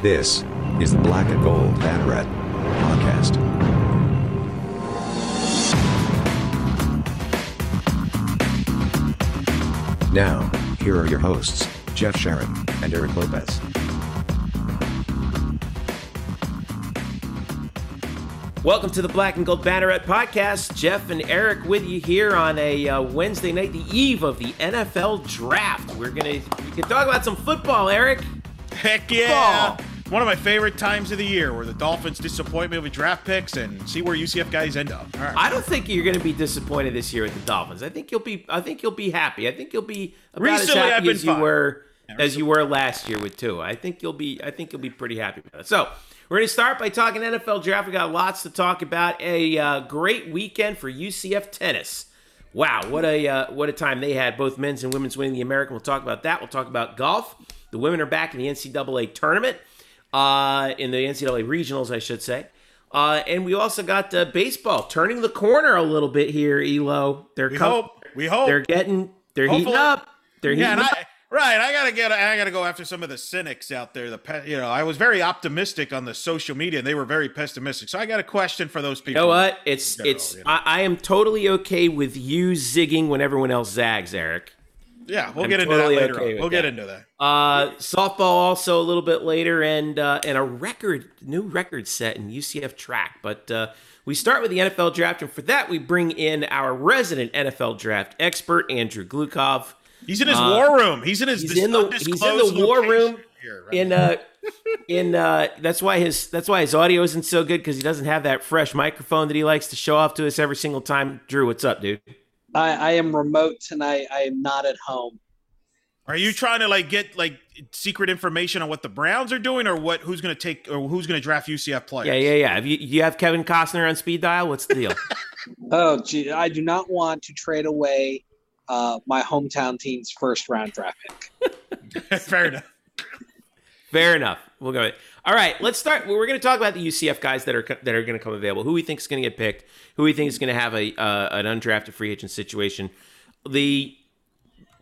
This is the Black and Gold Banneret podcast. Now, here are your hosts, Jeff Sharon and Eric Lopez. Welcome to the Black and Gold Banneret podcast. Jeff and Eric with you here on a uh, Wednesday night, the eve of the NFL draft. We're gonna we can talk about some football, Eric. Heck yeah! One of my favorite times of the year where the Dolphins disappoint me with draft picks and see where UCF guys end up. Right. I don't think you're going to be disappointed this year with the Dolphins. I think you'll be. I think you'll be happy. I think you'll be about Recently, as happy as you fine. were as you were last year with two. I think you'll be. I think you'll be pretty happy about it. So we're going to start by talking NFL draft. We got lots to talk about. A uh, great weekend for UCF tennis. Wow, what a uh, what a time they had. Both men's and women's winning the American. We'll talk about that. We'll talk about golf. The women are back in the NCAA tournament, uh, in the NCAA regionals, I should say. Uh, and we also got uh, baseball turning the corner a little bit here. Elo, they're we com- hope. We hope. they're getting they're heating up. They're yeah, heating and up. I, right. I gotta get. I gotta go after some of the cynics out there. The you know, I was very optimistic on the social media, and they were very pessimistic. So I got a question for those people. You know what? It's General, it's. you know. I, I am totally okay with you zigging when everyone else zags, Eric. Yeah, we'll I'm get into totally that later. okay on. We'll get into that. Uh, softball also a little bit later, and uh, and a record new record set in UCF track. But uh, we start with the NFL draft, and for that we bring in our resident NFL draft expert Andrew Glukov. He's in his war room. He's in his. Uh, He's dis- in the he's in the war room. here, right? In uh, in uh, that's why his that's why his audio isn't so good because he doesn't have that fresh microphone that he likes to show off to us every single time. Drew, what's up, dude? I, I am remote tonight. I am not at home. Are you trying to like get like secret information on what the Browns are doing, or what? Who's going to take, or who's going to draft UCF players? Yeah, yeah, yeah. Have you you have Kevin Costner on speed dial? What's the deal? Oh, gee, I do not want to trade away uh, my hometown team's first round draft pick. Fair enough. Fair enough. We'll go. All right, let's start. We're going to talk about the UCF guys that are that are going to come available. Who we think is going to get picked. Who we think is going to have a uh, an undrafted free agent situation. The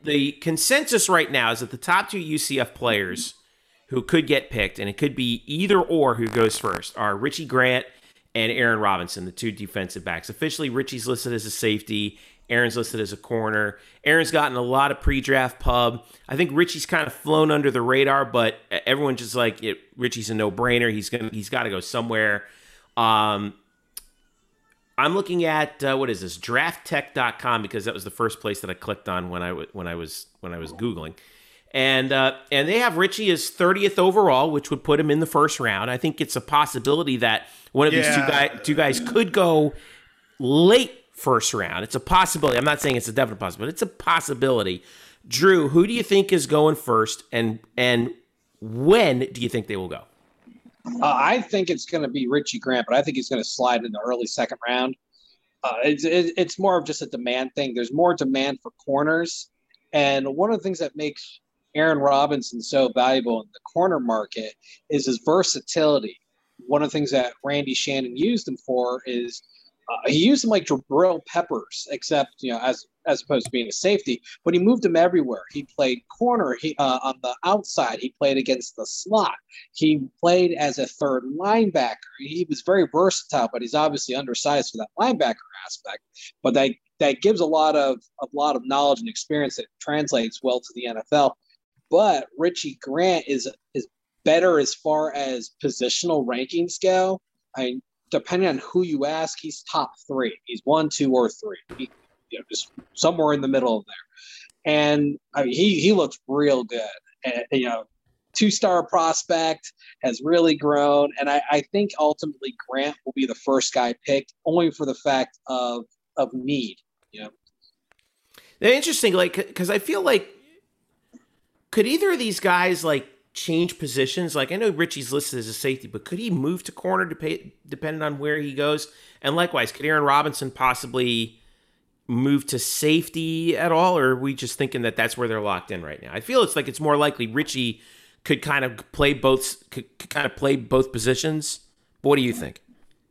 the consensus right now is that the top two UCF players who could get picked, and it could be either or who goes first, are Richie Grant and Aaron Robinson, the two defensive backs. Officially, Richie's listed as a safety. Aaron's listed as a corner. Aaron's gotten a lot of pre-draft pub. I think Richie's kind of flown under the radar, but everyone's just like, it, Richie's a no-brainer. He's gonna, he's got to go somewhere. Um, I'm looking at uh, what is this drafttek.com because that was the first place that I clicked on when I w- when I was when I was googling. And uh, and they have Richie as 30th overall, which would put him in the first round. I think it's a possibility that one of these two Yeah. guys two guys could go late first round. It's a possibility. I'm not saying it's a definite possibility. It's a possibility. Drew, who do you think is going first, and and when do you think they will go? Uh, I think it's going to be Richie Grant, but I think he's going to slide in the early second round. Uh, it's it's more of just a demand thing. There's more demand for corners, and one of the things that makes Aaron Robinson so valuable in the corner market is his versatility. One of the things that Randy Shannon used him for is uh, he used him like Jabril Peppers, except you know as as opposed to being a safety, but he moved him everywhere. He played corner. He uh, on the outside. He played against the slot. He played as a third linebacker. He was very versatile, but he's obviously undersized for that linebacker aspect. But that that gives a lot of a lot of knowledge and experience that translates well to the NFL. But Richie Grant is is better as far as positional rankings go. I depending on who you ask, he's top three. He's one, two, or three. He, you know, just somewhere in the middle of there. And I mean, he he looks real good. And, you know, two star prospect has really grown, and I, I think ultimately Grant will be the first guy picked, only for the fact of of need. You know, interesting, like because I feel like could either of these guys like change positions? Like I know Richie's listed as a safety, but could he move to corner to pay, depending on where he goes? And likewise, could Aaron Robinson possibly move to safety at all, or are we just thinking that that's where they're locked in right now? I feel it's like it's more likely Richie could kind of play both, could, kind of play both positions. But what do you think?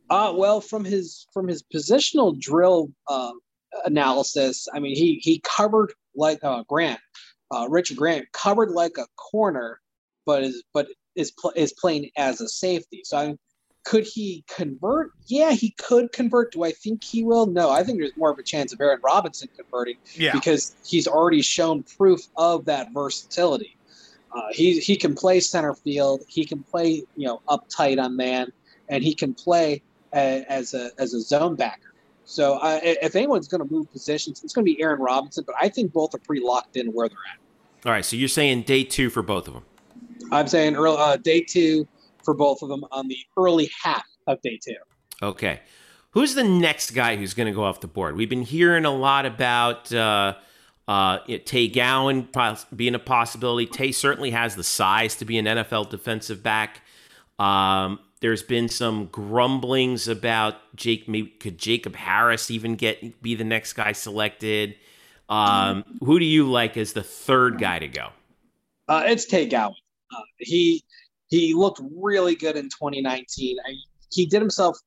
Uh, well, from his from his positional drill um, analysis, I mean, he he covered like uh, Grant, uh, Richard Grant covered like a corner, but is but is pl- is playing as a safety. So I could he convert? Yeah, he could convert. Do I think he will? No, I think there's more of a chance of Aaron Robinson converting Yeah. because he's already shown proof of that versatility. Uh, he he can play center field. He can play you know up tight on man, and he can play a, as a as a zone backer. So uh, if anyone's going to move positions, it's going to be Aaron Robinson. But I think both are pretty locked in where they're at. All right, so you're saying day two for both of them. I'm saying early, uh, day two for both of them on the early half of day two. Okay. Who's the next guy who's going to go off the board? We've been hearing a lot about uh, uh, Tay Gowan being a possibility. Tay certainly has the size to be an NFL defensive back. Um, there's been some grumblings about Jake. Maybe, could Jacob Harris even get be the next guy selected? Um, who do you like as the third guy to go? Uh, it's Tay Gowan. Uh, he he looked really good in 2019. I, he did himself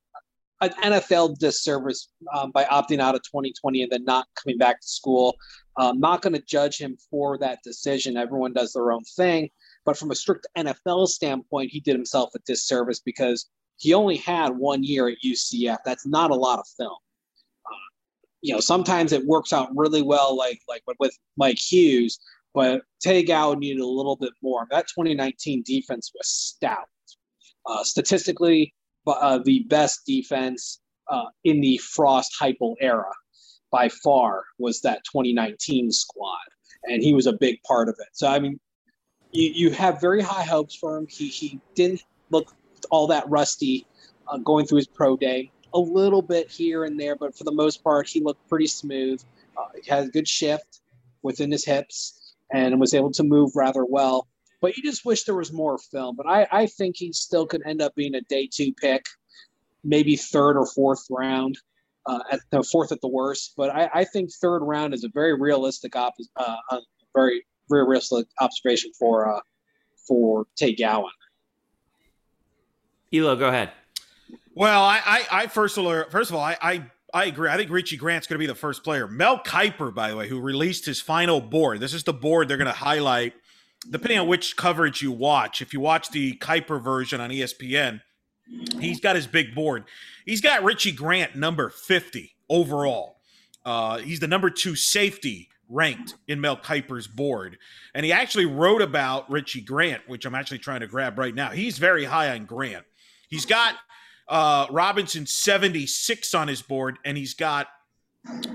an NFL disservice um, by opting out of 2020 and then not coming back to school. I'm not going to judge him for that decision. Everyone does their own thing, but from a strict NFL standpoint, he did himself a disservice because he only had one year at UCF. That's not a lot of film. Uh, you know, sometimes it works out really well, like like with Mike Hughes but Tay Gowan needed a little bit more. That 2019 defense was stout. Uh, statistically, uh, the best defense uh, in the Frost Heupel era by far was that 2019 squad, and he was a big part of it. So, I mean, you, you have very high hopes for him. He, he didn't look all that rusty uh, going through his pro day. A little bit here and there, but for the most part, he looked pretty smooth. Uh, he has a good shift within his hips and was able to move rather well. But you just wish there was more film. But I, I think he still could end up being a day two pick, maybe third or fourth round, uh, at the fourth at the worst. But I, I think third round is a very realistic op- uh, a very very realistic observation for uh, for Tay Gowan. Elo, go ahead. Well, I, I, I first of all, first of all, I, I, I agree. I think Richie Grant's going to be the first player. Mel Kiper, by the way, who released his final board. This is the board they're going to highlight, depending on which coverage you watch. If you watch the Kiper version on ESPN, he's got his big board. He's got Richie Grant number fifty overall. Uh, he's the number two safety ranked in Mel Kiper's board. And he actually wrote about Richie Grant, which I'm actually trying to grab right now. He's very high on Grant. He's got uh, Robinson 76 on his board, and he's got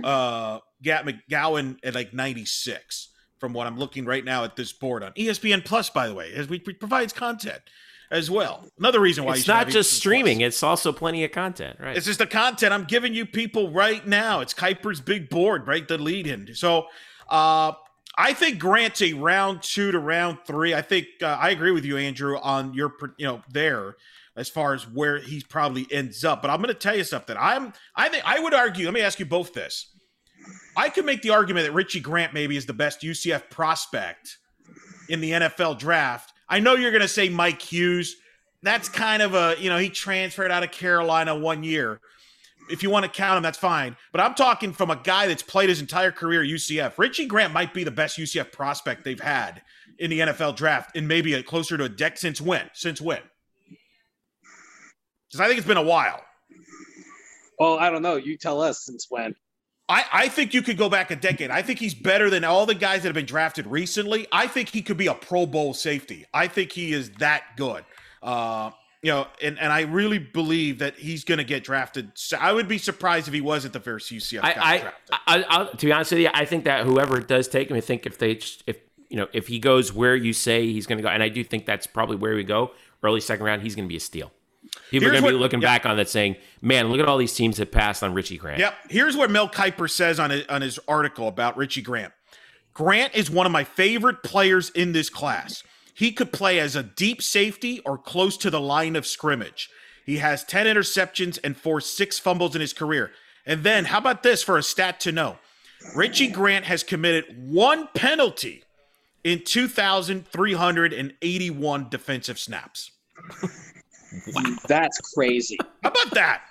uh, Gat McGowan at like 96 from what I'm looking right now at this board on ESPN Plus, by the way, as we provides content as well. Another reason why It's not just ESPN streaming; Plus. it's also plenty of content, right? It's just the content I'm giving you people right now. It's Kiper's big board, right? The lead in. So uh, I think Grant's a round two to round three. I think uh, I agree with you, Andrew, on your you know there as far as where he probably ends up. But I'm going to tell you something. I'm I think I would argue. Let me ask you both this. I could make the argument that Richie Grant maybe is the best UCF prospect in the NFL draft. I know you're going to say Mike Hughes. That's kind of a, you know, he transferred out of Carolina one year. If you want to count him, that's fine. But I'm talking from a guy that's played his entire career UCF. Richie Grant might be the best UCF prospect they've had in the NFL draft in maybe a closer to a deck since when? Since when? Because I think it's been a while. Well, I don't know. You tell us since when. I, I think you could go back a decade. I think he's better than all the guys that have been drafted recently. I think he could be a Pro Bowl safety. I think he is that good. Uh, you know, and, and I really believe that he's going to get drafted. So I would be surprised if he wasn't the first UCF guy I, drafted. I, I, I, to be honest with you, I think that whoever does take him, I think if they, if you know, if he goes where you say he's going to go, and I do think that's probably where we go, early second round, he's going to be a steal. People Here's are going to be looking yeah. back on that, saying, "Man, look at all these teams that passed on Richie Grant." Yep. Here's what Mel Kiper says on his, on his article about Richie Grant. Grant is one of my favorite players in this class. He could play as a deep safety or close to the line of scrimmage. He has 10 interceptions and forced six fumbles in his career. And then, how about this for a stat to know? Richie Grant has committed one penalty in 2,381 defensive snaps. That's crazy. How about that?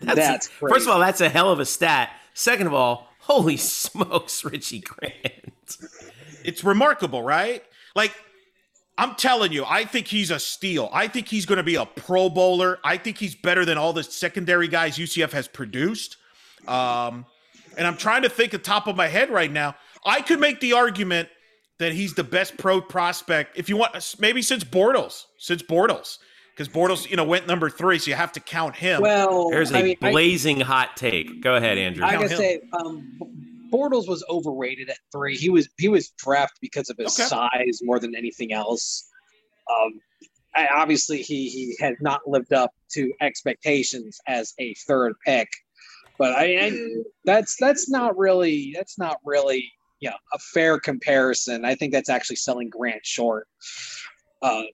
That's crazy. First of all, that's a hell of a stat. Second of all, holy smokes, Richie Grant. It's remarkable, right? Like I'm telling you, I think he's a steal. I think he's going to be a Pro Bowler. I think he's better than all the secondary guys UCF has produced. Um, and I'm trying to think at the top of my head right now. I could make the argument that he's the best pro prospect if you want, maybe since Bortles, since Bortles, because Bortles, you know, went number three, so you have to count him. Well, There's a I mean, I- blazing hot take. Go ahead, Andrew. I gotta say, um, Bortles was overrated at three. He was he was drafted because of his Okay. size more than anything else. Um, I, obviously, he he had not lived up to expectations as a third pick, but I, I that's that's not really that's not really you know a fair comparison. I think that's actually selling Grant short. Uh,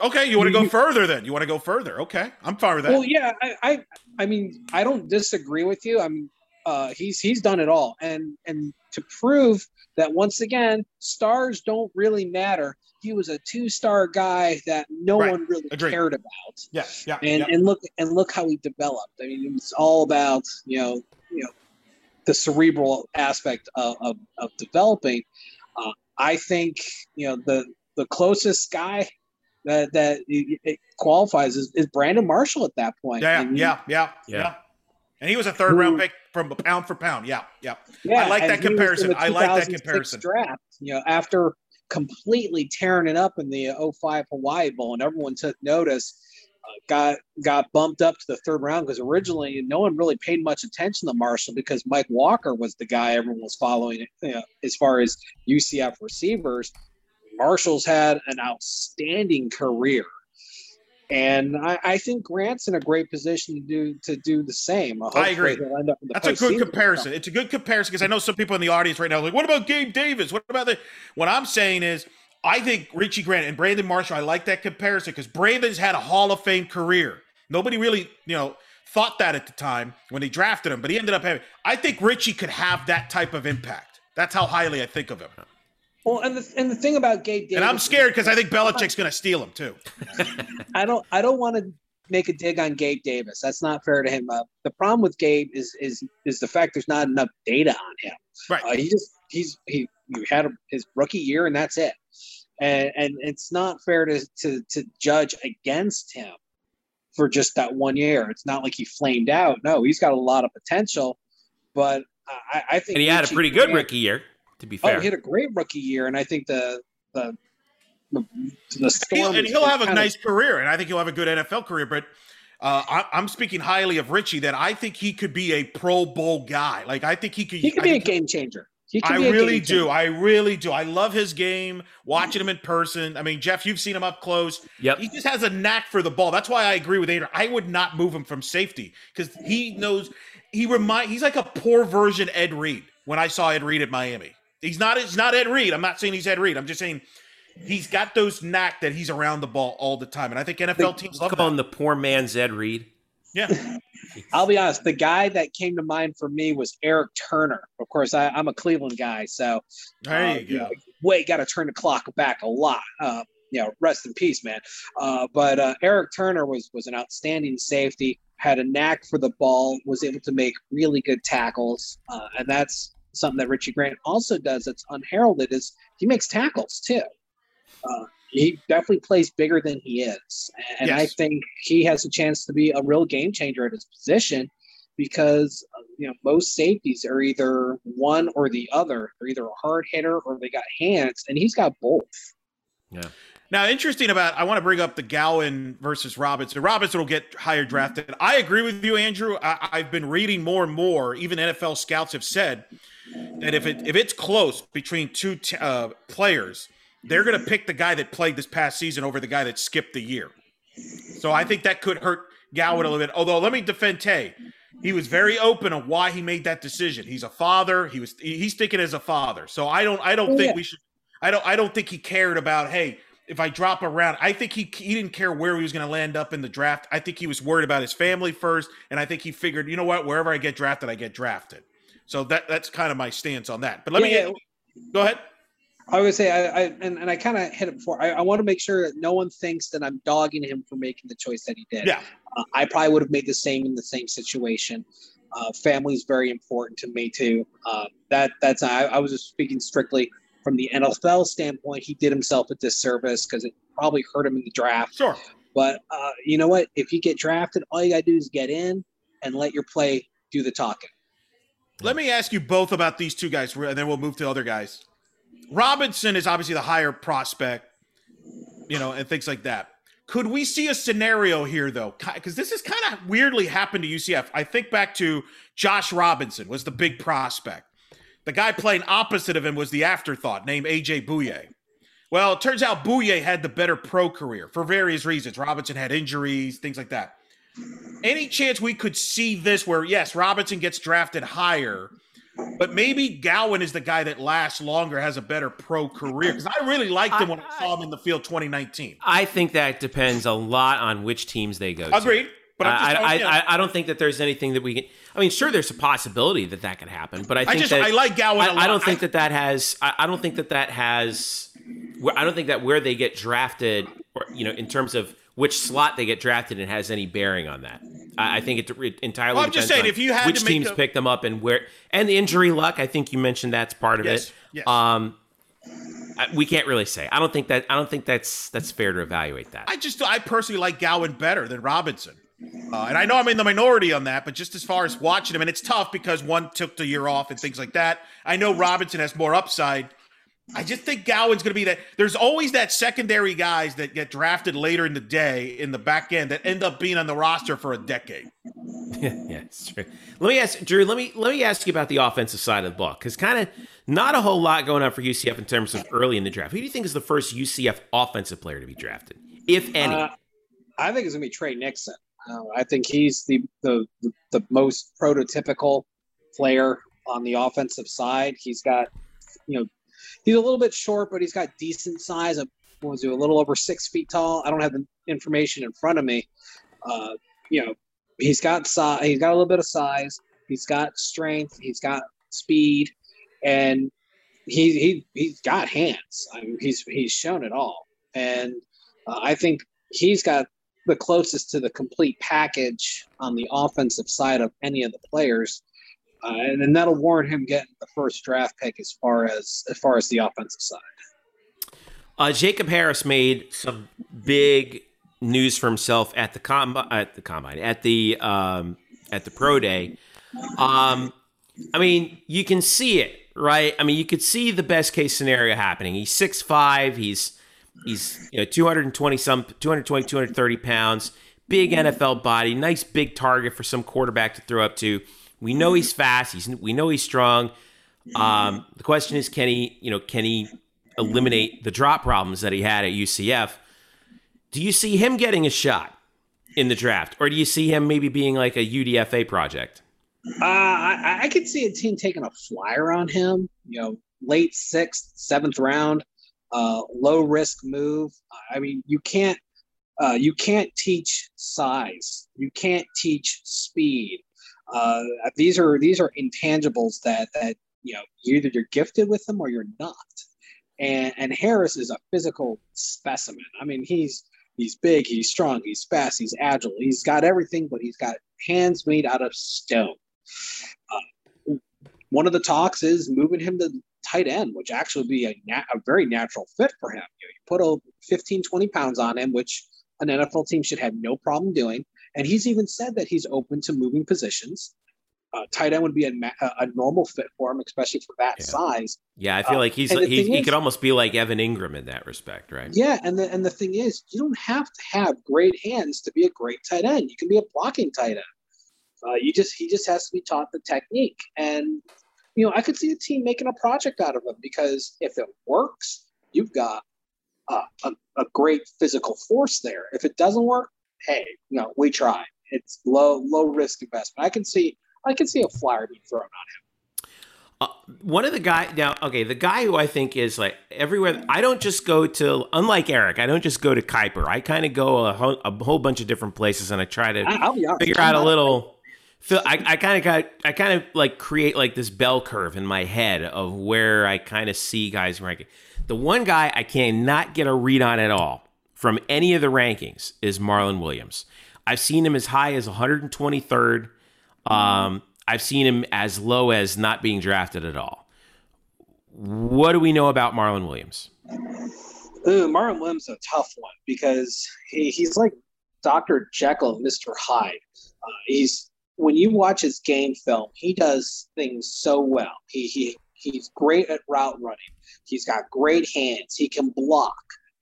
okay, you want to go further then? You want to go further? Okay, I'm fine with that. Well, yeah, I, I, I mean, I don't disagree with you. I mean, uh, he's he's done it all, and and to prove that once again, stars don't really matter. He was a two-star guy that no Right. one really Agreed. cared about, yeah, yeah, and yeah. and look and look how he developed. I mean, it was all about you know you know the cerebral aspect of of, of developing. Uh, I think you know the the closest guy that that it it qualifies is, is Brandon Marshall at that point. Yeah, he- yeah, yeah, Yeah. yeah. And he was a third round pick from pound for pound. Yeah, yeah. Yeah, I like that he was in comparison. I like that comparison. Draft, you know, after completely tearing it up in the 05 Hawaii Bowl, and everyone took notice. Uh, got got bumped up to the third round because originally no one really paid much attention to Marshall because Mike Walker was the guy everyone was following you know, as far as UCF receivers. Marshall's had an outstanding career, and I, I think Grant's in a great position to do to do the same. Hopefully agree. end up in the That's a good comparison. It's a good comparison because I know some people in the audience right now are like, what about Gabe Davis? What about the what I'm saying is I think Richie Grant and Brandon Marshall, I like that comparison because Brandon's had a Hall of Fame career. Nobody really, you know, thought that at the time when they drafted him, but he ended up having I think Richie could have that type of impact. That's how highly I think of him. Well, and the, and the thing about Gabe Davis, And I'm scared because I think Belichick's going to steal him too. I don't I don't want to make a dig on Gabe Davis. That's not fair to him. Uh, the problem with Gabe is is is the fact there's not enough data on him. Right. Uh, he just he's he you had his rookie year and that's it. And and it's not fair to to to judge against him for just that one year. It's not like he flamed out. No, he's got a lot of potential, but I, I think and he had a pretty good Grant- rookie year, to be Oh, fair. he had a great rookie year, and I think the the the, the He'll, storm and he'll have a kinda- nice career, and I think he'll have a good NFL career. But uh, I, I'm speaking highly of Richie. That I think he could be a Pro Bowl guy. Like I think he could. He could I be a game changer. I really do. changer. I really do. I love his game. Watching him in person. I mean, Jeff, you've seen him up close. Yep. He just has a knack for the ball. That's why I agree with Andrew. I would not move him from safety because he knows. He remind. He's like a poor version Ed Reed. When I saw Ed Reed at Miami, he's not. He's not Ed Reed. I'm not saying he's Ed Reed. I'm just saying he's got those knack that he's around the ball all the time. And I think NFL teams love Call him that. the poor man's Ed Reed. Yeah. I'll be honest. The guy that came to mind for me was Eric Turner. Of course, I, I'm a Cleveland guy, so There uh, you go. know, wait, got to turn the clock back a lot. Uh, you know, rest in peace, man. Uh, but uh, Eric Turner was was an outstanding safety. Had a knack for the ball. Was able to make really good tackles, uh, and that's something that Richie Grant also does. That's unheralded. Is he makes tackles too. Uh, he definitely plays bigger than he is, and I think he has a chance to be a real game changer at his position because uh, you know most safeties are either one or the other. They're either a hard hitter or they got hands, and he's got both. Yeah. Now, interesting about I want to bring up the Gowan versus Robinson. Robinson will get higher drafted. I agree with you, Andrew. I, I've been reading more and more. Even NFL scouts have said that if it if it's close between two t- uh, players, they're going to pick the guy that played this past season over the guy that skipped the year. So I think that could hurt Gowan a little bit. Although let me defend Tay. He was very open on why he made that decision. He's a father. He was he's thinking as a father. So I don't I don't Oh, think yeah. we should I don't I don't think he cared about hey if I drop around. I think he he didn't care where he was going to land up in the draft. I think he was worried about his family first, and I think he figured, you know what, wherever I get drafted, I get drafted. So that that's kind of my stance on that. But let Yeah, me go ahead. I would say I, I and, and I kind of hit it before. I, I want to make sure that no one thinks that I'm dogging him for making the choice that he did. Yeah, Uh, I probably would have made the same in the same situation. Uh, family is very important to me too. Uh, that that's I, I was just speaking strictly from the NFL standpoint, he did himself a disservice because it probably hurt him in the draft. Sure. But uh, you know what? If you get drafted, all you got to do is get in and let your play do the talking. Let me ask you both about these two guys, and then we'll move to other guys. Robinson is obviously the higher prospect, you know, and things like that. Could we see a scenario here, though? Because this has kind of weirdly happened to UCF. I think back to Josh Robinson was the big prospect. The guy playing opposite of him was the afterthought named AJ Bouye. Well, it turns out Bouye had the better pro career for various reasons. Robinson had injuries, things like that. Any chance we could see this where, yes, Robinson gets drafted higher, but maybe Gowan is the guy that lasts longer, has a better pro career? Because I really liked him when I saw him in the field 2019. I think that depends a lot on which teams they go Agreed. to. But I. I, I, I don't think that there's anything that we can. I mean, sure, there's a possibility that that could happen, but I think just- that I like Gowan a I, I don't think I- that that has. I, I don't think that that has. I don't think that where they get drafted, or you know, in terms of which slot they get drafted, it has any bearing on that. I, I think it, it entirely. Well, I'm just saying, on if you had which teams a- pick them up and where, and the injury luck. I think you mentioned that's part of Yes, it. yes. Um, I- we can't really say. I don't think that. I don't think that's that's fair to evaluate that. I just, I personally like Gowan better than Robinson. Uh, and I know I'm in the minority on that, but just as far as watching him, and it's tough because one took the year off and things like that. I know Robinson has more upside. I just think Gowan's going to be that. There's always that secondary guys that get drafted later in the day in the back end that end up being on the roster for a decade. yeah, it's true. Let me ask Drew. Let me let me ask you about the offensive side of the ball because kind of not a whole lot going on for UCF in terms of early in the draft. Who do you think is the first UCF offensive player to be drafted, if any? Uh, I think it's gonna be Tre Nixon. Uh, I think he's the, the the the most prototypical player on the offensive side. He's got, you know, he's a little bit short, but he's got decent size. Of, what was he, a little over six feet tall? I don't have the information in front of me. Uh, you know, he's got size. He's got a little bit of size. He's got strength. He's got speed, and he he he's got hands. I mean, he's he's shown it all, and uh, I think he's got the closest to the complete package on the offensive side of any of the players, uh, and, and that'll warrant him getting the first draft pick as far as as far as the offensive side. Uh, Jacob Harris made some big news for himself at the com at the combine at the um, at the pro day. Um, I mean, you can see it, right? I mean, you could see the best case scenario happening. He's six five. He's he's you know 220 some 220 230 pounds big nfl body nice big target for some quarterback to throw up to we know he's fast he's we know he's strong um, the question is can he you know can he eliminate the drop problems that he had at ucf do you see him getting a shot in the draft or do you see him maybe being like a udfa project Uh, I, I could see a team taking a flyer on him. You know, late sixth, seventh round, uh, low risk move. I mean, you can't uh, you can't teach size. You can't teach speed. Uh, these are these are intangibles that that you know either you're gifted with them or you're not. And and Harris is a physical specimen. I mean, he's he's big, he's strong, he's fast, he's agile, he's got everything, but he's got hands made out of stone. Uh, one of the talks is moving him to tight end, which actually would be a, na- a very natural fit for him. You, know, you put a 15, 20 pounds on him, which an NFL team should have no problem doing. And he's even said that he's open to moving positions. Uh, tight end would be a, ma- a normal fit for him, especially for that Yeah. size. yeah i feel Uh, like he's he, he is- could almost be like evan engram in that respect right Yeah, and the and the thing is, you don't have to have great hands to be a great tight end. You can be a blocking tight end. Uh, you just he just has to be taught the technique, and you know I could see a team making a project out of him because if it works, you've got uh, a a great physical force there. If it doesn't work, hey, you know we try. It's low low risk investment. I can see I can see a flyer being thrown on him. Uh, one of the guy now, okay, the guy who I think is like everywhere. I don't just go to, unlike Eric, I don't just go to Kiper. I kind of go a whole, a whole bunch of different places, and I try to honest. figure out a little. I, I kind of got, I kind of like create like this bell curve in my head of where I kind of see guys ranking. The one guy I cannot get a read on at all from any of the rankings is Marlon Williams. I've seen him as high as 123rd. Um, I've seen him as low as not being drafted at all. What do we know about Marlon Williams? Ooh, Marlon Williams is a tough one because he, he's like Dr. Jekyll Mr. Hyde. Uh, he's when you watch his game film, he does things so well. He, he he's great at route running. He's got great hands. He can block.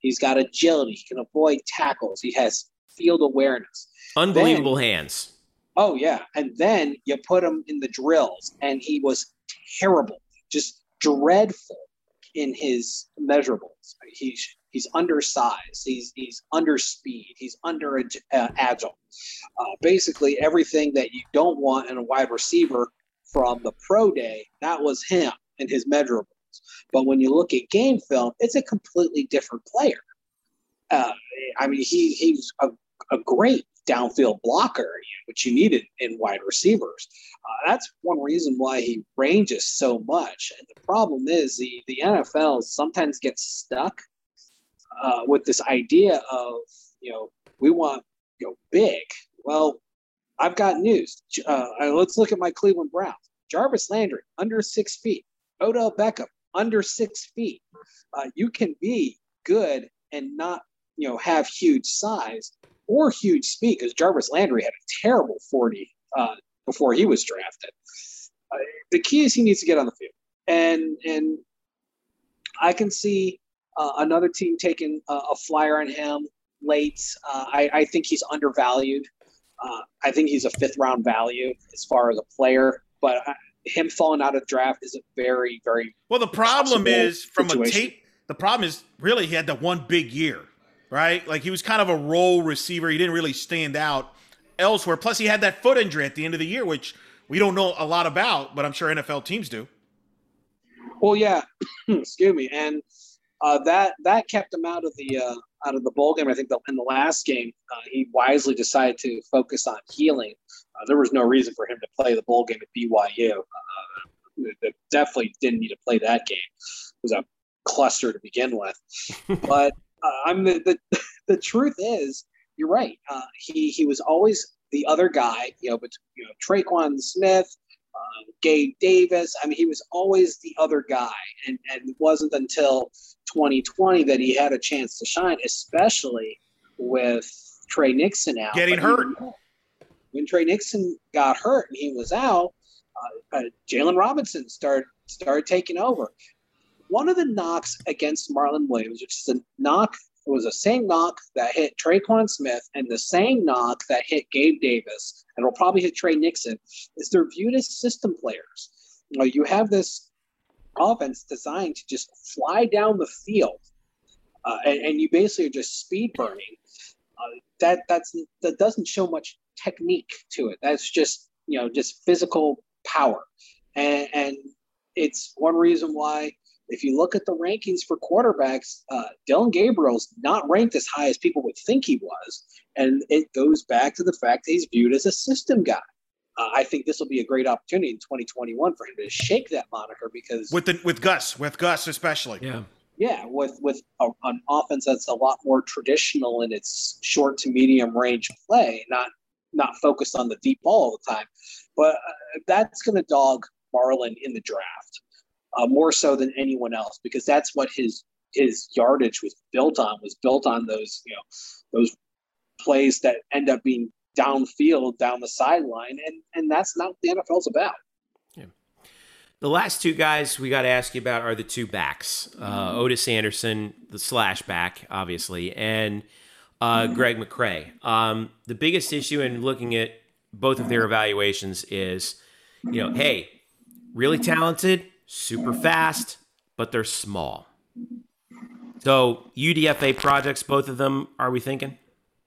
He's got agility. He can avoid tackles. He has field awareness. Unbelievable then, hands. Oh yeah, and then you put him in the drills, and he was terrible, just dreadful in his measurables. He's he's undersized. He's he's under speed. He's under uh, agile. Uh, basically, everything that you don't want in a wide receiver from the pro day, that was him and his measurables. But when you look at game film, it's a completely different player. Uh, I mean, he he's a, a great downfield blocker, which you needed in wide receivers. Uh, that's one reason why he ranges so much. And the problem is the the NFL sometimes gets stuck uh, with this idea of you know we want you know big. Well, I've got news. Uh, let's look at my Cleveland Browns. Jarvis Landry under six feet. Odell Beckham under six feet. Uh, you can be good and not you know have huge size or huge speed because Jarvis Landry had a terrible 40 uh, before he was drafted. Uh, the key is he needs to get on the field, and and I can see uh, another team taking a, a, flyer on him late. Uh, I, I, think he's undervalued. Uh, I think he's a fifth round value as far as a player, but him falling out of draft is a very, very well. The problem is from situation. a tape. The problem is really he had the one big year, right? Like he was kind of a role receiver. He didn't really stand out elsewhere. Plus, he had that foot injury at the end of the year, which we don't know a lot about, but I'm sure NFL teams do. Well, yeah, excuse me, and uh, that that kept him out of the uh, out of the bowl game. I think the, in the last game, uh, he wisely decided to focus on healing. Uh, there was no reason for him to play the bowl game at BYU. Uh, definitely didn't need to play that game. It was a cluster to begin with. but uh, I'm the, the, the truth is, you're right. he he was always the other guy. You know, but you know Tre'Quan Smith. Gabe Davis. I mean, he was always the other guy, and, and it wasn't until 2020 that he had a chance to shine, especially with Tre Nixon out. Getting hurt. When Tre Nixon got hurt and he was out, uh, uh, Jaylon Robinson started started taking over. One of the knocks against Marlon Williams, which is a knock, it was the same knock that hit Tre'Quan Smith and the same knock that hit Gabe Davis, and will probably hit Tre Nixon, is they're viewed as system players. You, know, you have this offense designed to just fly down the field, uh, and, and, you basically are just speed burning. Uh, that that's that doesn't show much technique to it. That's just you know just physical power, and, and it's one reason why if you look at the rankings for quarterbacks, uh, Dillon Gabriel's not ranked as high as people would think he was, and it goes back to the fact that he's viewed as a system guy uh, I think this will be a great opportunity in 2021 for him to shake that moniker because with the with Gus, with Gus especially. Yeah. Yeah, with with a, an offense that's a lot more traditional in its short to medium range play, not not focused on the deep ball all the time, but uh, that's going to dog Marlon in the draft uh, more so than anyone else because that's what his his yardage was built on was built on those you know those plays that end up being downfield, down the sideline, and and that's not what the NFL's about. Yeah. The last two guys we got to ask you about are the two backs, uh, Otis Anderson, the slash back, obviously, and uh, Greg McCrae. Um, the biggest issue in looking at both of their evaluations is, you know, hey, really talented, super fast, but they're small. So UDFA projects, both of them, are we thinking?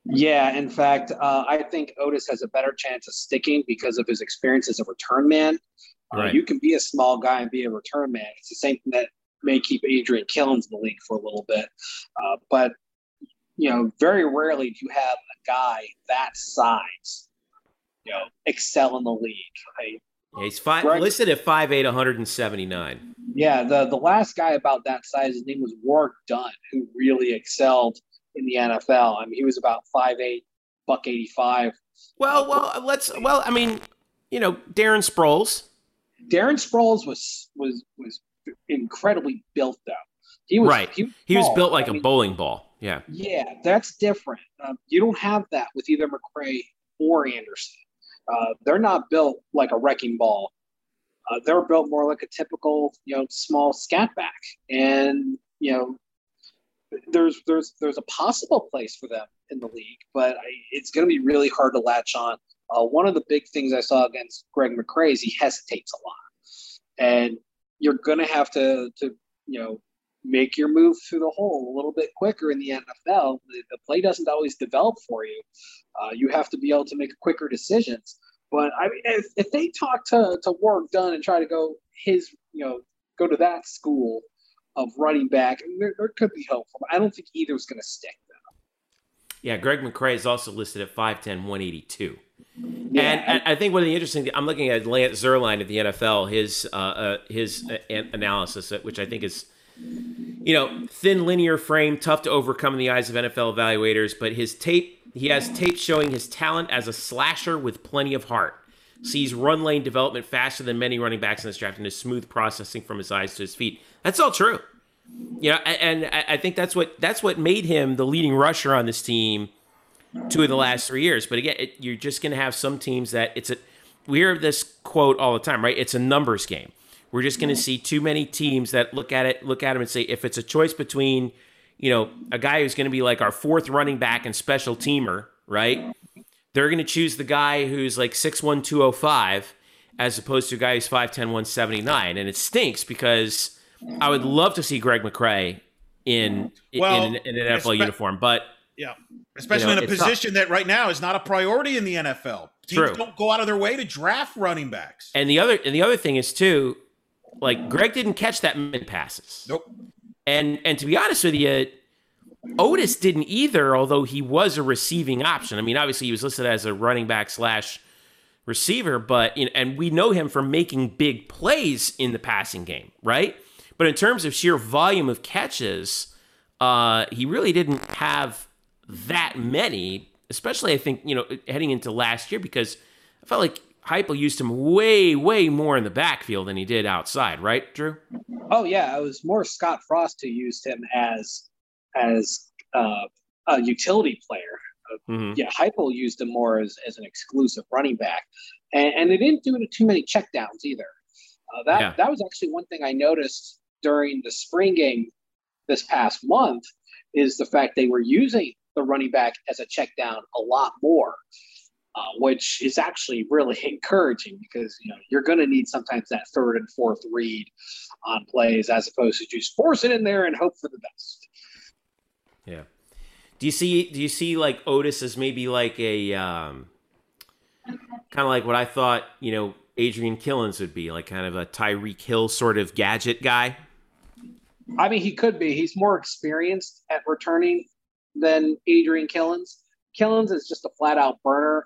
Yeah, in fact, uh, I think Otis has a better chance of sticking because of his experience as a return man. Uh, right. you can be a small guy and be a return man. It's the same thing that may keep Adrian Killins in the league for a little bit. Uh, but, you know, very rarely do you have a guy that size, you know, excel in the league. Right? Yeah, he's five, Greg, listed at 5'8", 179. Yeah, the, the last guy about that size, his name was Warrick Dunn, who really excelled in the NFL. I mean, he was about five eight, buck eighty five. Well, well, let's. Well, I mean, you know, Darren Sproles. Darren Sproles was was was incredibly built though. He was right. He was, he was built like I a mean, bowling ball. Yeah. Yeah, that's different. Um, you don't have that with either McCrae or Anderson. Uh, they're not built like a wrecking ball. Uh, they're built more like a typical, you know, small scat back. And you know, there's there's there's a possible place for them in the league, but I, it's going to be really hard to latch on. Uh, one of the big things I saw against Greg McCrae is he hesitates a lot, and you're going to have to to you know make your move through the hole a little bit quicker in the NFL. The, the play doesn't always develop for you. Uh, you have to be able to make quicker decisions. But I mean, if, if they talk to to Warrick Dunn and try to go his, you know, go to that school of running back, there, there could be hope. I don't think either is going to stick. Though. Yeah, Greg McCrae is also listed at 5'10", 182. Yeah, and I, think one of the interesting, I'm looking at Lance Zierlein at the NFL, his uh, uh, his uh, analysis, uh, which I think is, you know, thin linear frame, tough to overcome in the eyes of NFL evaluators. But his tape, he has tape showing his talent as a slasher with plenty of heart. Sees run lane development faster than many running backs in this draft, and his smooth processing from his eyes to his feet. That's all true. You know, and, I think that's what that's what made him the leading rusher on this team two of the last three years. But again, it, you're just going to have some teams that it's a. We hear this quote all the time, right? It's a numbers game. We're just going to see too many teams that look at it, look at him, and say, if it's a choice between, you know, a guy who's going to be like our fourth running back and special teamer, right? They're going to choose the guy who's like 6'1", 205, as opposed to a guy who's 5'10", 179. And it stinks because I would love to see Greg McCrae in Well, in, an, in an NFL espe- uniform, but Yeah. Especially You know, in a it's tough. position that right now is not a priority in the NFL. Teams True. don't go out of their way to draft running backs. And the other and the other thing is too, like Greg didn't catch that many passes. Nope. And and to be honest with you, Otis didn't either, although he was a receiving option. I mean, obviously he was listed as a running back slash receiver, but you know, and we know him for making big plays in the passing game, right? But in terms of sheer volume of catches, uh, he really didn't have that many, especially I think, you know, heading into last year because I felt like Heupel used him way, way more in the backfield than he did outside, right, Drew? Oh yeah, it was more Scott Frost who used him as as uh, a utility player. Mm-hmm. Yeah, Heupel used him more as, as an exclusive running back, and, and they didn't do too many checkdowns either. Uh, that Yeah. that was actually one thing I noticed during the spring game this past month is the fact they were using the running back as a check down a lot more, uh, which is actually really encouraging because you know you're going to need sometimes that third and fourth read on plays as opposed to just force it in there and hope for the best. Yeah. Do you see? Do you see like Otis as maybe like a um, kind of like what I thought you know Adrian Killins would be, like kind of a Tyreek Hill sort of gadget guy? I mean, he could be. He's more experienced at returning than Adrian Killins. Killins is just a flat out burner.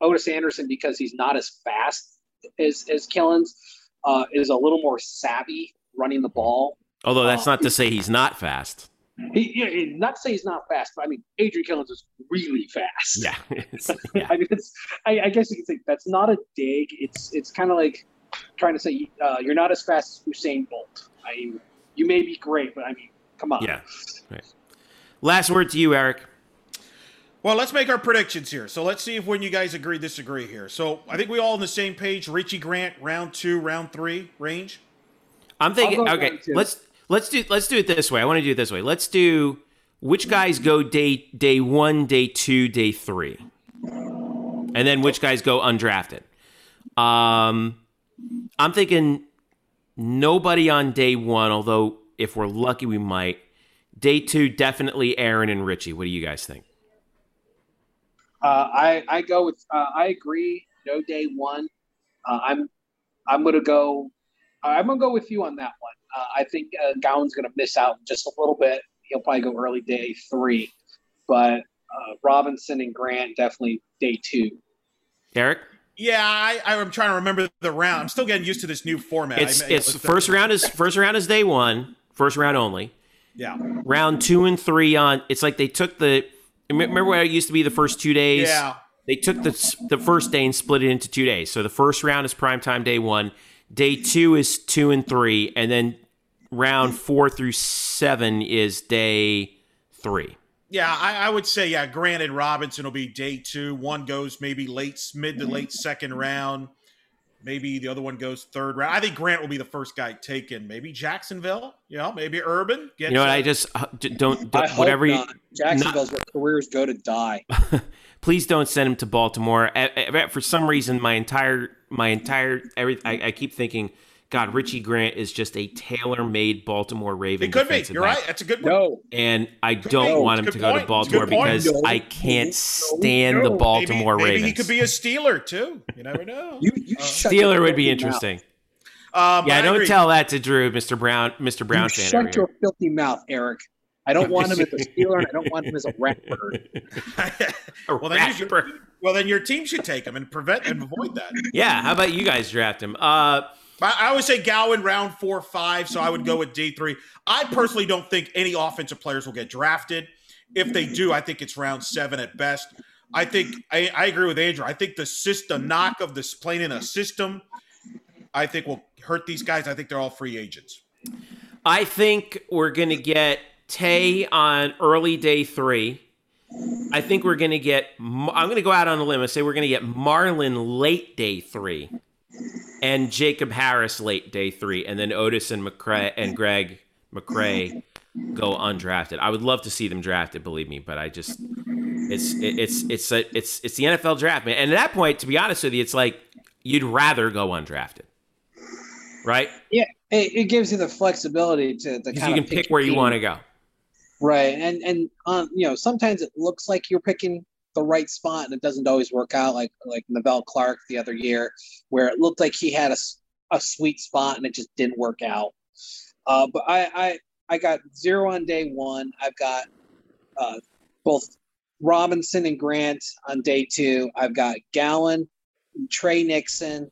Otis Anderson, because he's not as fast as, as Killins, uh, is a little more savvy running the ball. Although that's Uh, not to say he's not fast. He, he- not to say he's not fast, but I mean, Adrian Killins is really fast. Yeah. It's- yeah. I mean, it's, I, I guess you could say that's not a dig. It's it's kind of like trying to say uh, you're not as fast as Usain Bolt. I mean, you may be great, but I mean, come on. Yeah. Right. Last word to you, Eric. Well, let's make our predictions here. So let's see if when you guys agree, disagree here. So I think we all on the same page. Richie Grant, round two, round three range. I'm thinking. Okay, let's let's do let's do it this way. I want to do it this way. Let's do which guys go day day one, day two, day three, and then which guys go undrafted. Um, I'm thinking nobody on day one. Although if we're lucky, we might. Day two, definitely Aaron and Richie. What do you guys think? Uh, I I go with uh, I agree. No day one. Uh, I'm I'm gonna go. I'm gonna go with you on that one. Uh, I think uh, Gowan's gonna miss out just a little bit. He'll probably go early day three, but uh, Robinson and Grant definitely day two. Eric, Yeah, I, I'm trying to remember the round. I'm still getting used to this new format. it's I- it's first round is first round is day one, first round only. Yeah, round two and three on it's like they took the remember where it used to be the first two days yeah. they took the the first day and split it into two days so the first round is prime time day one day two is two and three and then round four through seven is day three. Yeah, I, I, would say yeah. Grant and Robinson will be day two. One goes maybe late, mid to late second round. Maybe the other one goes third round. I think Grant will be the first guy taken. Maybe Jacksonville. You know, maybe Urban. you know what? I just uh, don't, don't whatever. You, Jacksonville's not, where careers go to die. please don't send him to Baltimore. For some reason, my entire my entire every I, I keep thinking God, Richie Grant is just a tailor-made Baltimore Raven. It could be. You're back. right. That's a good one. No. And I don't want him to go to Baltimore because no. I can't stand no. the Baltimore maybe, Ravens. Maybe he could be a Steeler too. You never know. you, you uh, Steeler would be interesting. Um, yeah, I don't agree. tell that to Drew, Mr. Brown, Mr. Brown you. Shut your filthy mouth, Eric. I don't want him as a Steeler, and I don't want him as a rat bird. well, then your, well, then your team should take him and prevent and avoid that. Yeah, how about you guys draft him? Uh, I always say Gowan round four, five, so I would go with D three. I personally don't think any offensive players will get drafted. If they do, I think it's round seven at best. I think I, I agree with Andrew. I think the system knock of this playing in a system, I think will hurt these guys. I think they're all free agents. I think we're going to get Tay on early day three. I think we're going to get. I'm going to go out on a limb and say we're going to get Marlon late day three and Jacob Harris late day three, and then Otis and McCrae and Greg McCrae go undrafted. I would love to see them drafted, believe me, but I just it's it's it's a, it's it's the NFL draft, man. And at that point, to be honest with you, it's like you'd rather go undrafted, right? Yeah, it, it gives you the flexibility to, to you can pick, where you want to go. Right, and and um, you know sometimes it looks like you're picking the right spot and it doesn't always work out like like Nevelle Clark the other year where it looked like he had a, a sweet spot and it just didn't work out. Uh, but I, I I got zero on day one. I've got uh, both Robinson and Grant on day two. I've got Gowan, Tre Nixon,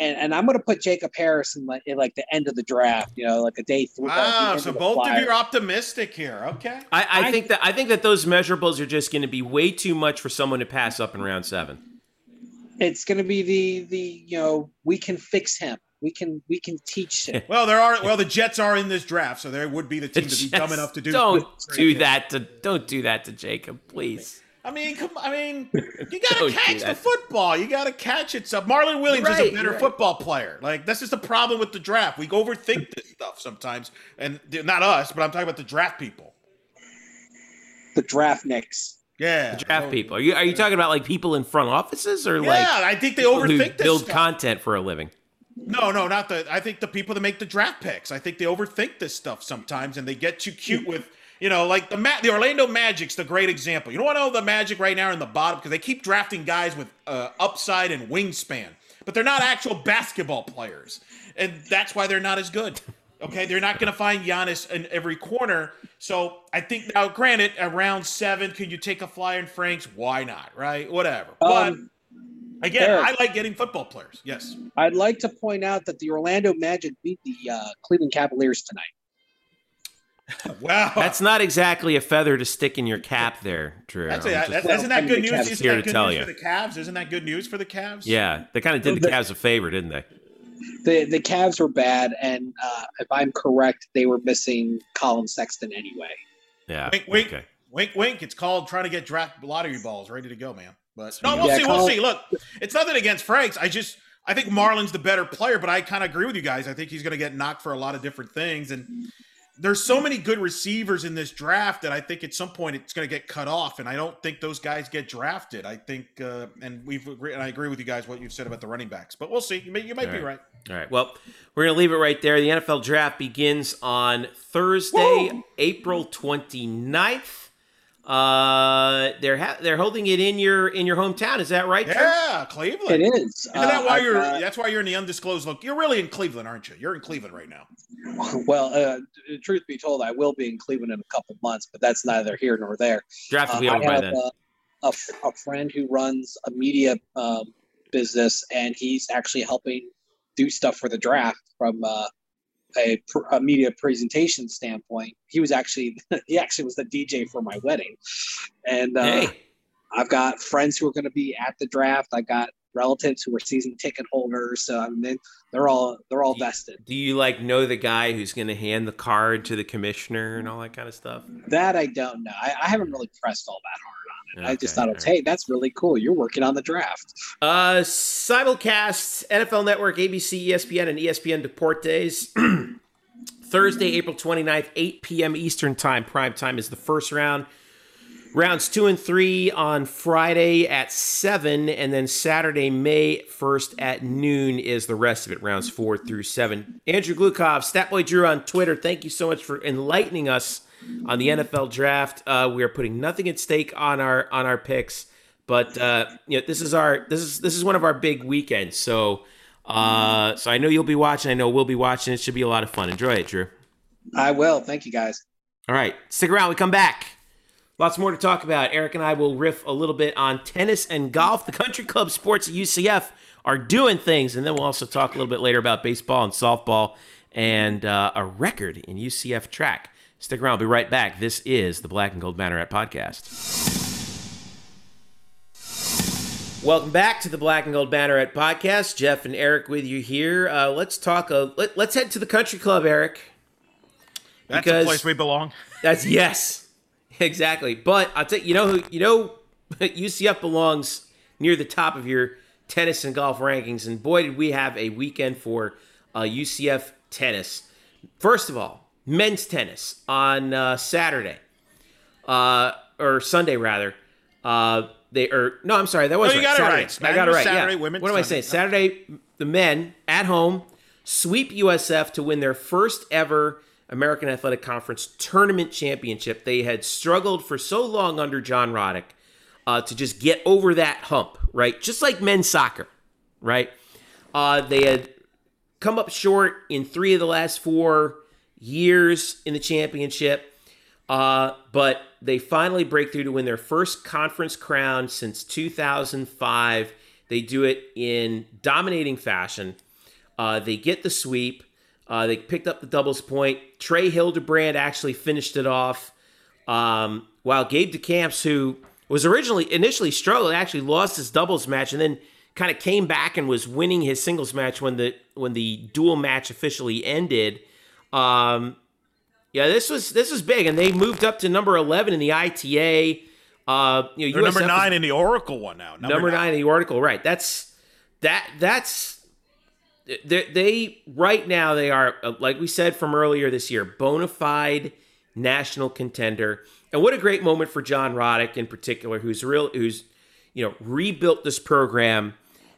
and, and I'm going to put Jacob Harris in like, in like the end of the draft, you know, like a day three. Wow, so of both of you are optimistic here. Okay. I, I, I think that I think that those measurables are just going to be way too much for someone to pass up in round seven. It's going to be the the you know we can fix him. We can we can teach him. well, there are well the Jets are in this draft, so there would be the team the to be dumb enough to do. Don't do that to don't do that to Jacob, please. I mean, come. I mean, you gotta oh, catch the football. You gotta catch it. So Marlon Williams right, is a better right. football player. Like this is the problem with the draft. We overthink this stuff sometimes, and not us, but I'm talking about the draft people. The draft nicks. Yeah, the draft so, people. Are you are you talking about like people in front offices or yeah, like? Yeah, I think they overthink this build stuff. content for a living. No, no, not the. I think the people that make the draft picks. I think they overthink this stuff sometimes, and they get too cute with you know, like the Ma- the Orlando Magic's the great example. You know what? Know the Magic right now are in the bottom because they keep drafting guys with uh, upside and wingspan, but they're not actual basketball players, and that's why they're not as good. Okay, they're not going to find Giannis in every corner. So I think now, granted, around seven, could you take a flyer in Franks? Why not? Right? Whatever. Um, but again, Eric, I like getting football players. Yes. I'd like to point out that the Orlando Magic beat the uh, Cleveland Cavaliers tonight. wow, that's not exactly a feather to stick in your cap, there, Drew. That's a, that, isn't that good news? Isn't here that good news you. for the Cavs? Isn't that good news for the Cavs? Yeah, they kind of did the, the Cavs a favor, didn't they? The the Cavs were bad, and uh, if I'm correct, they were missing Collin Sexton anyway. Yeah. Wink, wink, okay. wink, wink. It's called trying to get draft lottery balls ready to go, man. But no, we'll yeah, see. We'll see. Look, it's nothing against Franks. I just I think Marlon's the better player, but I kind of agree with you guys. I think he's going to get knocked for a lot of different things, and there's so many good receivers in this draft that I think at some point it's going to get cut off, and I don't think those guys get drafted. I think, uh, and we've agreed, and I agree with you guys what you've said about the running backs, but we'll see. You, may, you might All be right. right. All right. Well, we're going to leave it right there. The NFL draft begins on Thursday, Woo! April 29th. Uh, they're ha- they're holding it in your in your hometown. Is that right? Yeah, Cleveland. It is. Isn't that uh, why you're? Uh, that's why you're in the undisclosed look. You're really in Cleveland, aren't you? You're in Cleveland right now. Well, uh, truth be told, I will be in Cleveland in a couple months, but that's neither here nor there. Draft will be uh, over by then. A, a, friend who runs a media um, business, and he's actually helping do stuff for the draft from uh, a, a, media presentation standpoint, he was actually he actually was the DJ for my wedding, and uh, hey. I've got friends who are going to be at the draft. I got relatives who are season ticket holders. So I mean, they, they're all they're all vested. Do you like know the guy who's going to hand the card to the commissioner and all that kind of stuff? That I don't know. I, I haven't really pressed all that hard it. I just Okay, thought, hey, that's really cool. You're working on the draft. Uh, simulcast NFL Network, ABC, ESPN, and ESPN Deportes. Thursday, April 29th, 8 p.m. Eastern Time. Prime time is the first round. Rounds two and three on Friday at 7, and then Saturday, May 1st at noon is the rest of it, rounds four through seven. Andrew Glukov, Statboy Drew on Twitter, thank you so much for enlightening us on the NFL draft. Uh, we are putting nothing at stake on our on our picks, but uh, you know this is our this is this is one of our big weekends. So uh, so I know you'll be watching. I know we'll be watching. It should be a lot of fun. Enjoy it, Drew. I will. Thank you, guys. All right, stick around. We come back. Lots more to talk about. Eric and I will riff a little bit on tennis and golf. The country club sports at UCF are doing things, and then we'll also talk a little bit later about baseball and softball and uh, a record in UCF track. Stick around. I'll be right back. This is the Black and Gold Banneret podcast. Welcome back to the Black and Gold Banneret podcast. Jeff and Eric with you here. Uh, let's talk. A, let, let's head to the country club, Eric. That's Because- the place we belong. That's yes, exactly. But I'll tell you, you know who you know UCF belongs near the top of your tennis and golf rankings, and boy, did we have a weekend for uh, UCF tennis. First of all, men's tennis on uh, Saturday, uh, or Sunday rather. Uh, they or no, I'm sorry, that was you right. got it Saturday. right. I got it right. Saturday, yeah. women's what am I Sunday. saying? Saturday, the men at home sweep USF to win their first ever American Athletic Conference tournament championship. They had struggled for so long under John Roddick uh, to just get over that hump, right? Just like men's soccer, right? Uh, they had come up short in three of the last four years in the championship. Uh, but they finally break through to win their first conference crown since 2005. They do it in dominating fashion. Uh, they get the sweep. Uh, they picked up the doubles point. Trey Hilderbrand actually finished it off. Um, while Gabe DeCamps, who was originally initially struggled, actually lost his doubles match and then kind of came back and was winning his singles match when the when the dual match officially ended. Um, yeah, this was this was big, and they moved up to number eleven in the ITA. Uh, you know, number nine in the Oracle one now. number nine in the Oracle, right? That's that. That's they, they right now they are uh, like we said from earlier this year, bona fide national contender. And what a great moment for John Roddick in particular, who's real, who's you know rebuilt this program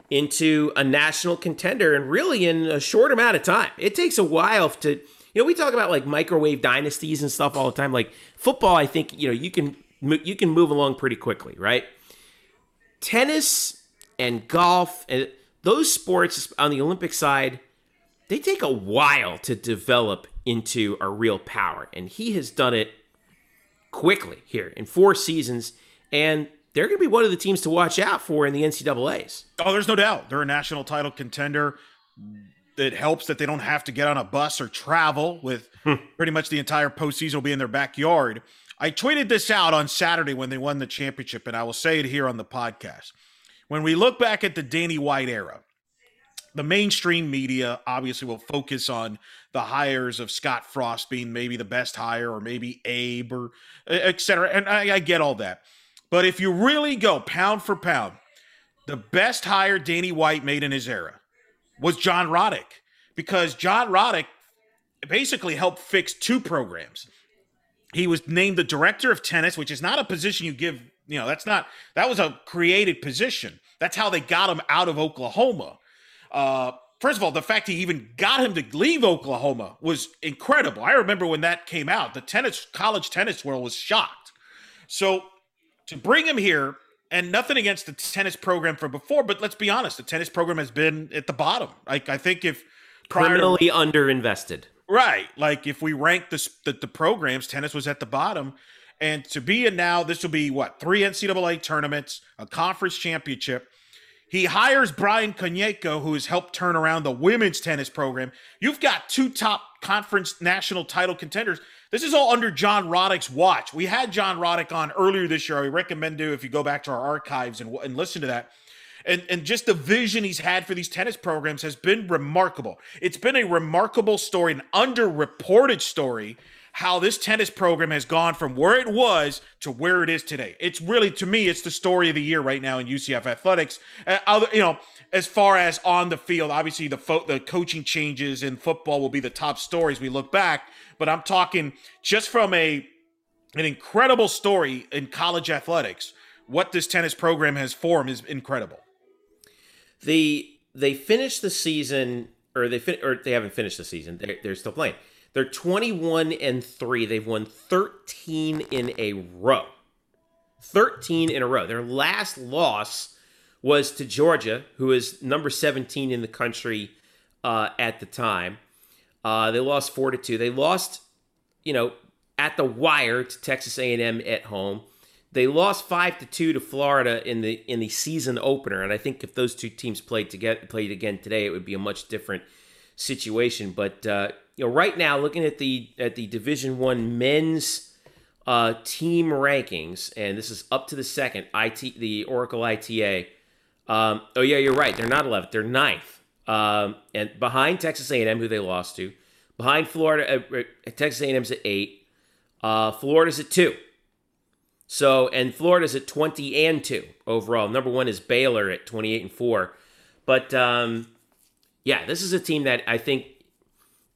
into a national contender, and really in a short amount of time. It takes a while to. You know, we talk about like microwave dynasties and stuff all the time. Like football, I think you know you can you can move along pretty quickly, right? tennis and golf and those sports on the Olympic side, they take a while to develop into a real power. And he has done it quickly here in four seasons. And they're going to be one of the teams to watch out for in the NCAAs. Oh, there's no doubt. They're a national title contender. It helps that they don't have to get on a bus or travel with hmm. pretty much the entire postseason will be in their backyard. I tweeted this out on Saturday when they won the championship, and I will say it here on the podcast. When we look back at the Danny White era, the mainstream media obviously will focus on the hires of Scott Frost being maybe the best hire or maybe Abe or et cetera. And I, I get all that. But if you really go pound for pound, the best hire Danny White made in his era was John Roddick because John Roddick basically helped fix two programs. He was named the director of tennis, which is not a position you give, you know, that's not, that was a created position. That's how they got him out of Oklahoma. Uh, first of all, the fact he even got him to leave Oklahoma was incredible. I remember when that came out, the tennis, college tennis world was shocked. So to bring him here, and nothing against the tennis program from before, but let's be honest, the tennis program has been at the bottom. Like I think if prior to Criminally underinvested. Right. Like if we rank the, the the programs, tennis was at the bottom, and to be in now, this will be what three NCAA tournaments, a conference championship. He hires Brian Konyeko, who has helped turn around the women's tennis program. You've got two top conference national title contenders. This is all under John Roddick's watch. We had John Roddick on earlier this year. I recommend you if you go back to our archives and, and listen to that. and and just the vision he's had for these tennis programs has been remarkable. It's been a remarkable story, an underreported story how this tennis program has gone from where it was to where it is today. It's really, to me, it's the story of the year right now in UCF athletics. Uh, other, you know, as far as on the field, obviously the fo- the coaching changes in football will be the top stories we look back. But I'm talking just from a an incredible story in college athletics. What this tennis program has formed is incredible. The they finished the season, or they fin- or they haven't finished the season. They're, they're still playing. They're 21 and 3. They've won 13 in a row. 13 in a row. Their last loss was to Georgia, who is number 17 in the country uh, at the time. Uh, they lost 4 to 2. They lost, you know, at the wire to Texas A&M at home. They lost 5 to 2 to Florida in the in the season opener, and I think if those two teams played together played again today, it would be a much different situation. But uh, you know, right now, looking at the at the Division One men's uh, team rankings, and this is up to the second IT, the Oracle ITA. Um, oh yeah, you're right. They're not 11th. They're ninth, um, and behind Texas A&M, who they lost to. Behind Florida, uh, uh, Texas A&M's at eight. Uh, Florida's at two. So, and Florida's at 20 and 2 overall. Number one is Baylor at 28 and 4. But um, yeah, this is a team that I think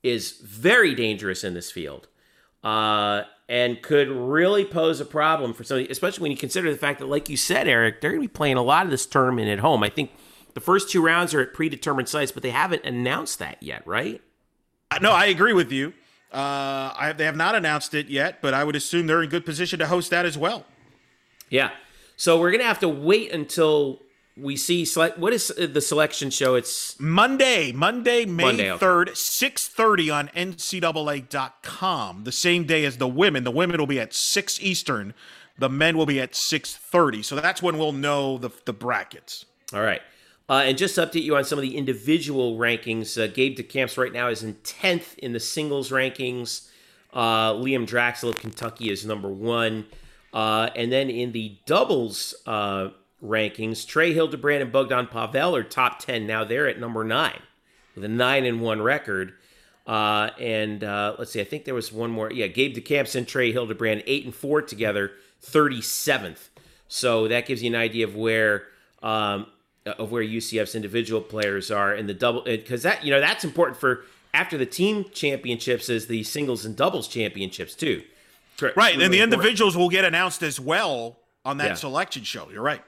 is very dangerous in this field uh, and could really pose a problem for somebody, especially when you consider the fact that, like you said, Eric, they're going to be playing a lot of this tournament at home. I think the first two rounds are at predetermined sites, but they haven't announced that yet, right? No, I agree with you. Uh, I, they have not announced it yet, but I would assume they're in good position to host that as well. Yeah. So we're going to have to wait until we see select what is the selection show? It's monday monday may monday, 3rd 6.30 on ncaa.com the same day as the women. The women will be at 6 eastern. The men will be at 6.30 so that's when we'll know the, the brackets. All right. Uh, and just to update you on some of the individual rankings uh, gabe decamps right now is in 10th in the singles rankings. Uh, liam draxl of kentucky is number one. Uh, and then in the doubles uh, rankings, Trey Hilderbrand and Bogdan Pavel are top 10. Now they're at number nine with a 9 and 1 record. Uh, and uh, let's see, I think there was one more. Yeah, Gabe DeCamps and Trey Hilderbrand, 8 and 4 together, 37th. So that gives you an idea of where. Um, of where UCF's individual players are in the double because that you know that's important for after the team championships is the singles and doubles championships too. Right, really and the important. individuals will get announced as well on that yeah. selection show. You're right.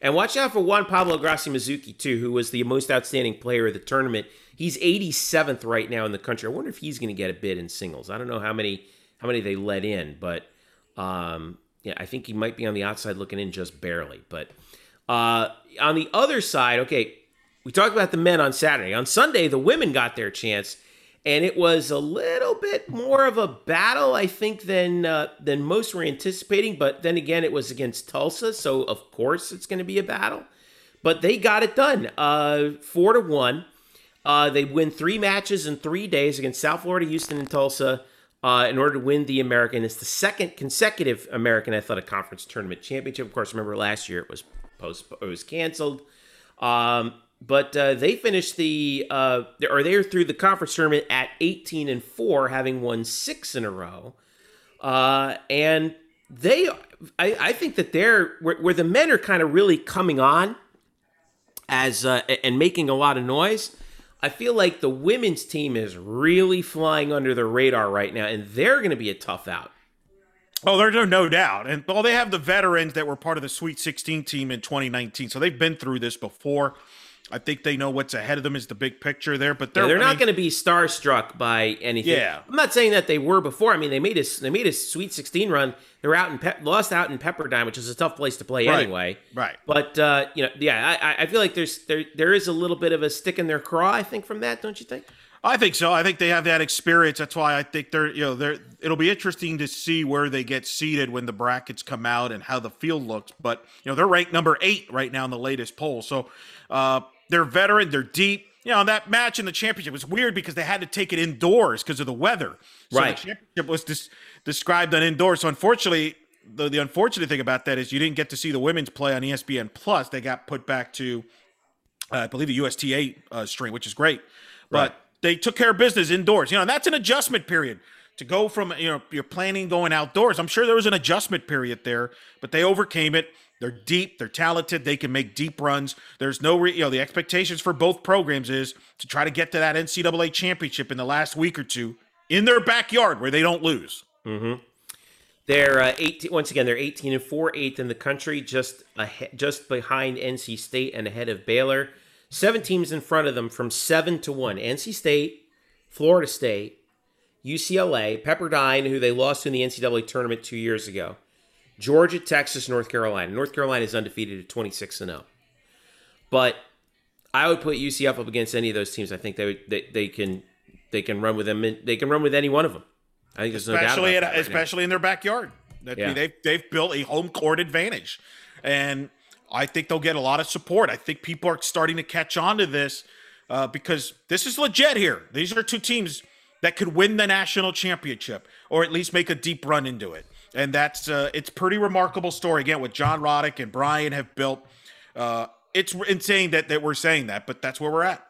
And watch out for Juan Pablo Grassi Mazzuchi, too, who was the most outstanding player of the tournament. He's 87th right now in the country. I wonder if he's going to get a bid in singles. I don't know how many how many they let in, but um, yeah, I think he might be on the outside looking in just barely. But uh, on the other side, okay, we talked about the men on Saturday. On Sunday, the women got their chance and it was a little bit more of a battle, I think, than uh, than most were anticipating. But then again, it was against Tulsa, so of course it's going to be a battle. But they got it done, uh, four to one. Uh, they win three matches in three days against South Florida, Houston, and Tulsa uh, in order to win the American. It's the second consecutive American Athletic Conference tournament championship. Of course, remember last year it was post it was canceled. Um, but uh, they finished the uh, or they are through the conference tournament at 18 and four, having won six in a row. Uh, and they, I, I think that they're where, where, the men are kind of really coming on as uh, and making a lot of noise. I feel like the women's team is really flying under the radar right now, and they're going to be a tough out. Oh, there's no, no doubt. And well, they have the veterans that were part of the Sweet 16 team in 2019. So they've been through this before. I think they know what's ahead of them is the big picture there, but they're yeah, they're not going to be starstruck by anything. Yeah, I'm not saying that they were before. I mean, they made a they made a Sweet 16 run. They're out in Pe- lost out in Pepperdine, which is a tough place to play right. anyway. Right. But uh, you know, yeah, I, I feel like there's there there is a little bit of a stick in their craw. I think from that, don't you think? I think so. I think they have that experience. That's why I think they're you know they're. It'll be interesting to see where they get seated when the brackets come out and how the field looks. But you know they're ranked number eight right now in the latest poll. So. Uh, they're veteran. They're deep. You know, that match in the championship was weird because they had to take it indoors because of the weather. So right. the championship was dis- described on indoors. So unfortunately, the, the unfortunate thing about that is you didn't get to see the women's play on ESPN Plus. They got put back to, uh, I believe, the USTA uh, stream, which is great. But Right. they took care of business indoors. You know, that's an adjustment period to go from you know you're planning going outdoors. I'm sure there was an adjustment period there, but they overcame it. They're deep. They're talented. They can make deep runs. There's no, re- you know, the expectations for both programs is to try to get to that NCAA championship in the last week or two in their backyard where they don't lose. Mm-hmm. They're uh, 18. Once again, they're 18 and 4, eighth in the country, just ahead, just behind NC State and ahead of Baylor. Seven teams in front of them from seven to one: NC State, Florida State, UCLA, Pepperdine, who they lost in the NCAA tournament two years ago, Georgia, Texas, North Carolina. North Carolina is undefeated at 26 and 0. But I would put UCF up against any of those teams. I think they would, they, they can they can run with them. in- They can run with any one of them. I think there's no doubt especially at, right especially in their backyard. That Yeah. they've they've built a home court advantage, and I think they'll get a lot of support. I think people are starting to catch on to this uh, because this is legit here. These are two teams that could win the national championship or at least make a deep run into it, and that's uh, it's pretty remarkable story. Again, what John Roddick and Brian have built. Uh, it's insane that, that we're saying that, but that's where we're at.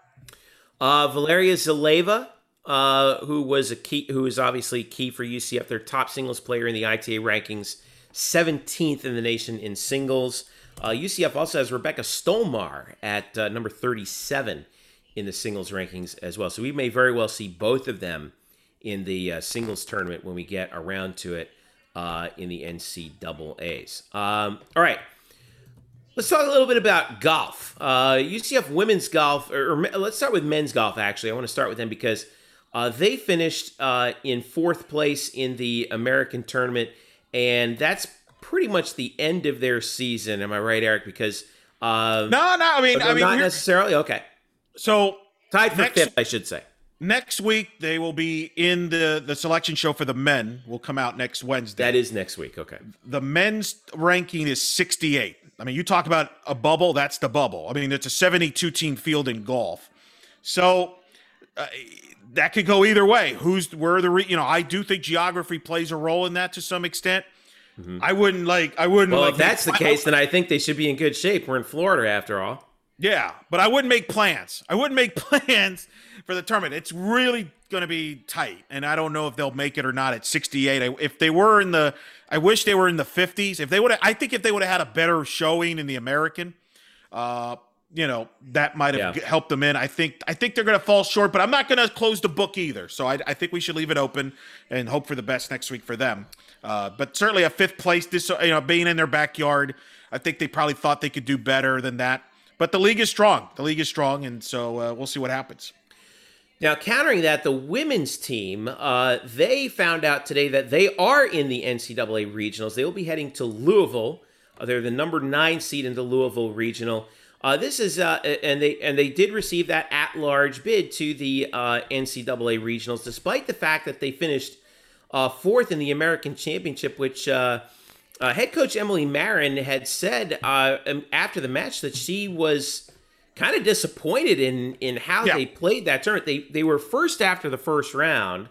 Uh, Valeria Zaleva, uh, who was a key, who is obviously key for UCF, their top singles player in the ITA rankings, 17th in the nation in singles. Uh, UCF also has Rebecca Stolmar at uh, number 37 in the singles rankings as well. So we may very well see both of them in the uh, singles tournament when we get around to it uh, in the NCAAs. Um, all right. Let's talk a little bit about golf. Uh, UCF women's golf, or, or let's start with men's golf. Actually, I want to start with them because uh, they finished uh, in fourth place in the American tournament, and that's pretty much the end of their season. Am I right, Eric? Because uh, No, no, I mean, I mean, not necessarily. Okay, so tied for Next- fifth, I should say. Next week they will be in the the selection show for the men. Will come out next Wednesday. That is next week. Okay. the men's ranking is 68. I mean, you talk about a bubble, that's the bubble. I mean, it's a 72 team field in golf. So uh, that could go either way. Who's where the re, you know, I do think geography plays a role in that to some extent. I wouldn't like I wouldn't Well, like if that's the make- case, then I think they should be in good shape. We're in Florida after all. Yeah, but I wouldn't make plans. I wouldn't make plans for the tournament. It's really going to be tight, and I don't know if they'll make it or not at 68. I, if they were in the, I wish they were in the 50s. If they would, I think if they would have had a better showing in the American, uh, you know, that might have Yeah. helped them in. I think, I think they're going to fall short, but I'm not going to close the book either. So I, I think we should leave it open and hope for the best next week for them. Uh, but certainly a fifth place, this you know, being in their backyard, I think they probably thought they could do better than that. But the league is strong. The league is strong, and so uh, we'll see what happens. Now, countering that, the women's team, uh, they found out today that they are in the NCAA regionals. They will be heading to Louisville. Uh, they're the number nine seed in the Louisville regional. Uh, this is uh, and they and they did receive that at-large bid to the uh, NCAA regionals, despite the fact that they finished uh, fourth in the American Championship, which uh, head coach Emily Marron had said uh, um, after the match that she was kind of disappointed in in how Yeah. they played that tournament. They they were first after the first round.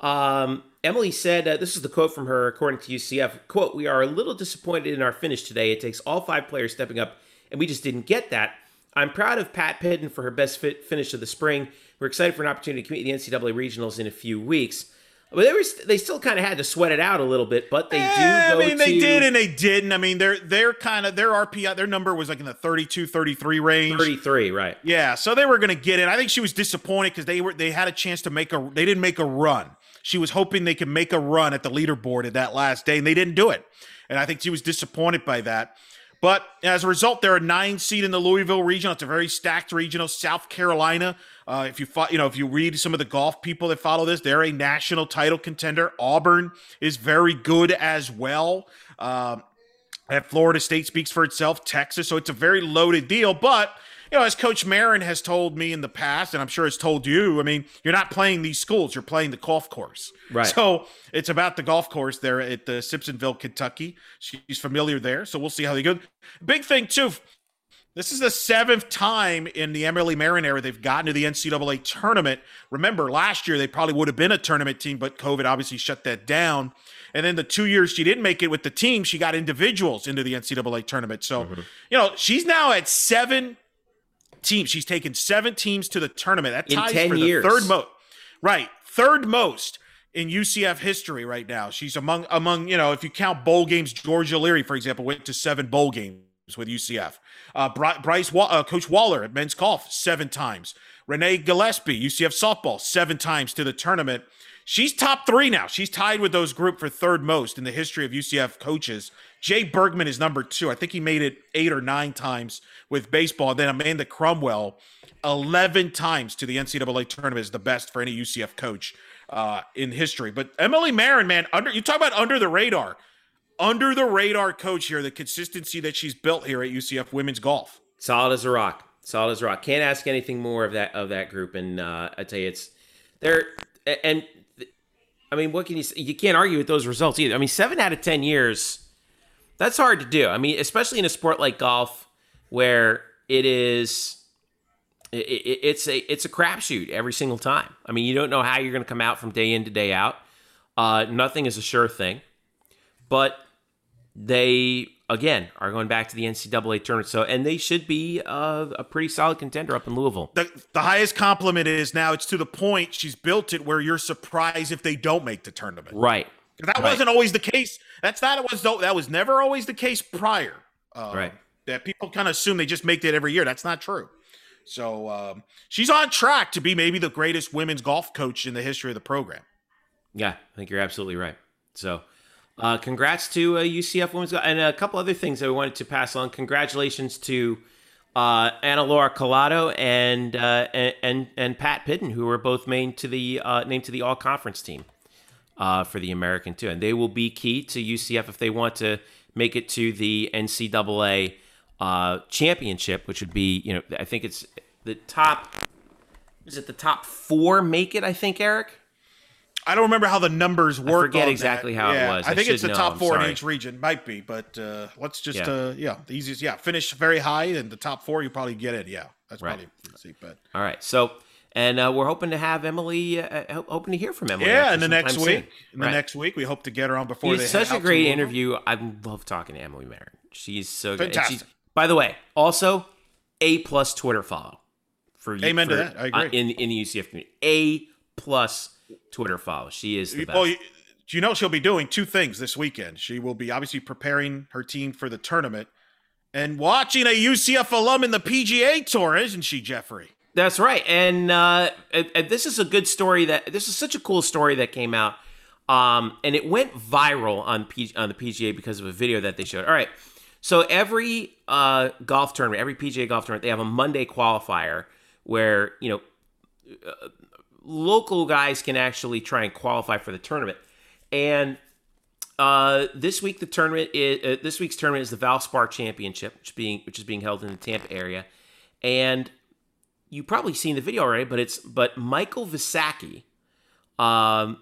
Um, Emily said, uh, "This is the quote from her, according to UCF. Quote: We are a little disappointed in our finish today. It takes all five players stepping up, and we just didn't get that. I'm proud of Pat Pidden for her best fit finish of the spring. We're excited for an opportunity to compete in the NCAA regionals in a few weeks." But they were they still kind of had to sweat it out a little bit, but they Eh, do go I mean, they to did and they didn't. I mean, they're they're kind of their RPI, their number was like in the 32, 33 range. 33, right? Yeah, so they were going to get it. I think she was disappointed because they were they had a chance to make a they didn't make a run. She was hoping they could make a run at the leaderboard at that last day, and they didn't do it. And I think she was disappointed by that. But as a result, they're a nine seed in the Louisville regional. It's a very stacked regional. South Carolina, uh, if you fo- you know if you read some of the golf people that follow this, they're a national title contender. Auburn is very good as well. Um, and Florida State speaks for itself, Texas. So it's a very loaded deal. But, you know, as Coach Marron has told me in the past, and I'm sure has told you, I mean, you're not playing these schools, you're playing the golf course. Right. So it's about the golf course there at the Simpsonville, Kentucky. She's familiar there. So we'll see how they go. Big thing, too. This is the seventh time in the Emily Marron era they've gotten to the NCAA tournament. Remember, last year they probably would have been a tournament team, but COVID obviously shut that down. And then the two years she didn't make it with the team, she got individuals into the NCAA tournament. So, Mm-hmm. you know, she's now at seven teams. She's taken seven teams to the tournament. That In ties 10 for years. the third most. Right, third most in UCF history right now. She's among among you know if you count bowl games. George O'Leary, for example, went to seven bowl games with UCF. Uh, Bryce, uh, Coach Wallor at men's golf seven times. Renee Gillispie, UCF softball, seven times to the tournament. She's top three now. She's tied with those group for third most in the history of UCF coaches. Jay Bergman is number two. I think he made it eight or nine times with baseball. Then Amanda Cromwell, 11 times to the NCAA tournament is the best for any UCF coach uh, in history. But Emily Marron, man, under you talk about under the radar, under the radar coach here, the consistency that she's built here at UCF women's golf. Solid as a rock. Solid as a rock. Can't ask anything more of that of that group. And uh, I tell you, it's they're and I mean, what can you say? You can't argue with those results either. I mean, seven out of ten years. That's hard to do. I mean, especially in a sport like golf, where it is, it, it, it's a it's a crapshoot every single time. I mean, you don't know how you're going to come out from day in to day out. Uh, nothing is a sure thing, but they again are going back to the NCAA tournament. So, and they should be uh, a pretty solid contender up in Louisville. The, the highest compliment is now it's to the point she's built it where you're surprised if they don't make the tournament. Right. That Right. wasn't always the case. That's not it was though. that was never always the case prior. Uh, Right. That people kind of assume they just make it every year. That's not true. So um, she's on track to be maybe the greatest women's golf coach in the history of the program. Yeah, I think you're absolutely right. So, uh, congrats to uh, UCF women's and a couple other things that we wanted to pass on. Congratulations to uh, Anna Laura Collado and, uh, and and Pat Pidden, who were both named to the uh, named to the All Conference team uh, for the American too, and they will be key to UCF if they want to make it to the NCAA championship, which would be you know I think it's the top. Is it the top four make it? I think Eric. I don't remember how the numbers work. forget on exactly that. how it was. I I think it's the know. top four in each region. Might be, but uh, let's just Yeah. uh, yeah, the easiest yeah, finish very high and the top four you probably get it. Yeah, that's Right. probably easy. But All right. So, and uh, we're hoping to have Emily, uh, uh, hoping to hear from Emily. yeah, in the next week, soon. in the next week, we hope to get her on before It's such a great interview. I love talking to Emily Marron. She's so good. Fantastic. she's, by the way, also a plus Twitter follow for you. Amen to that. I agree. uh, in in the UCF community, a plus Twitter follow. She is the best. Well, you, you know she'll be doing two things this weekend. She will be obviously preparing her team for the tournament and watching a UCF alum in the PGA Tour, isn't she, Jeffrey? That's right, and, uh, and, and this is a good story. That this is such a cool story that came out, um, and it went viral on P, on the PGA because of a video that they showed. All right, so every uh, golf tournament, every PGA golf tournament, they have a Monday qualifier where you know uh, local guys can actually try and qualify for the tournament, and uh, this week the tournament is uh, this week's tournament is the Valspar Championship, which is being which is being held in the Tampa area, and you've probably seen the video already, but it's but Michael Visacki, um,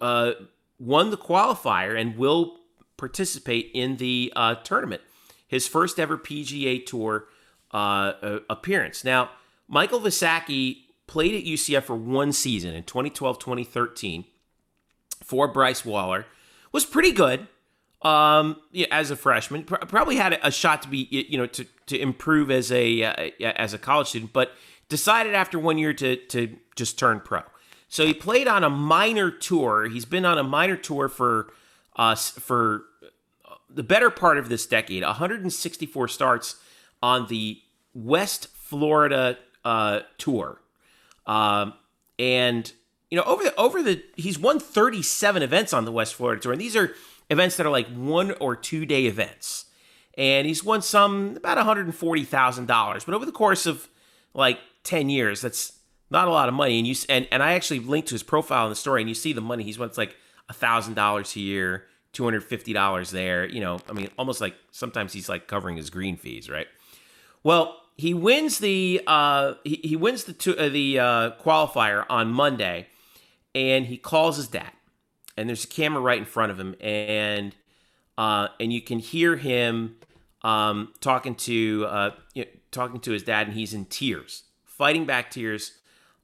uh, won the qualifier and will participate in the uh, tournament. His first ever PGA Tour uh, appearance. Now, Michael Visacki played at UCF for one season in 2012-2013 for Bryce Wallor. Was pretty good um, as a freshman. Pr- probably had a, shot to be, you know, to, to improve as a uh, as a college student, but decided after one year to to just turn pro. So he played on a minor tour. He's been on a minor tour for us for the better part of this decade. 164 starts on the West Florida uh, tour, um, and you know over the over the he's won 37 events on the West Florida tour, and these are events that are like one or two day events. And he's won some about 140 thousand dollars, but over the course of like 10 years, that's not a lot of money. And you and and I actually linked to his profile in the story, and you see the money he's won. It's like thousand dollars year, two hundred fifty dollars there. You know, I mean, almost like sometimes he's like covering his green fees, right? Well, he wins the uh, he, he wins the two, uh, the uh, qualifier on Monday, and he calls his dad, and there's a camera right in front of him, and uh, and you can hear him um, talking to uh, you know, talking to his dad, and he's in tears, fighting back tears,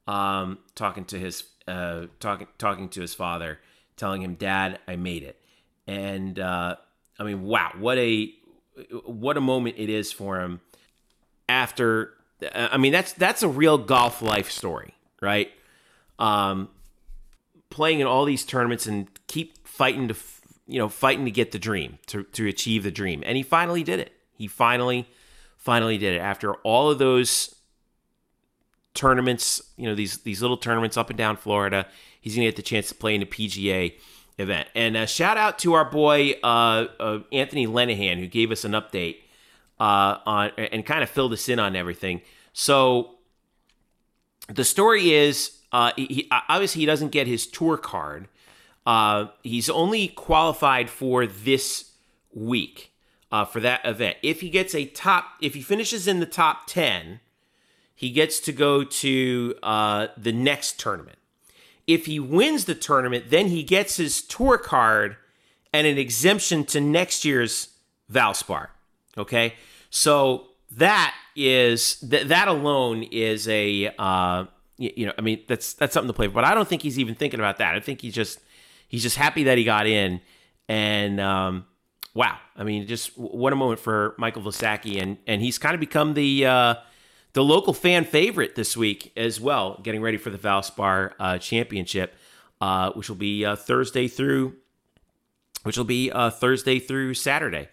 um, talking to his uh, talking talking to his father telling him, "Dad, I made it." And uh, I mean, wow, what a what a moment it is for him after I mean that's that's a real golf life story, right? Um playing in all these tournaments and keep fighting to you know, fighting to get the dream, to to achieve the dream. And he finally did it. He finally finally did it after all of those tournaments, you know, these these little tournaments up and down Florida. He's to get the chance to play in a PGA event. And uh, shout out to our boy uh, uh, Anthony Lenihan who gave us an update uh, on and kind of filled us in on everything. So the story is, uh, he, obviously he doesn't get his tour card. Uh, he's only qualified for this week for that event. If he gets a top, if he finishes in the top ten, he gets to go to the next tournament. If he wins the tournament, then he gets his tour card and an exemption to next year's Valspar. Okay, so that is that that alone is a uh, you, you know I mean that's that's something to play for. But I don't think he's even thinking about that. I think he's just he's just happy that he got in and um, wow I mean just what a moment for Michael Visacki and and he's kind of become the uh, the local fan favorite this week as well, getting ready for the Valspar uh, Championship, uh, which will be uh, Thursday through, which will be uh, Thursday through Saturday.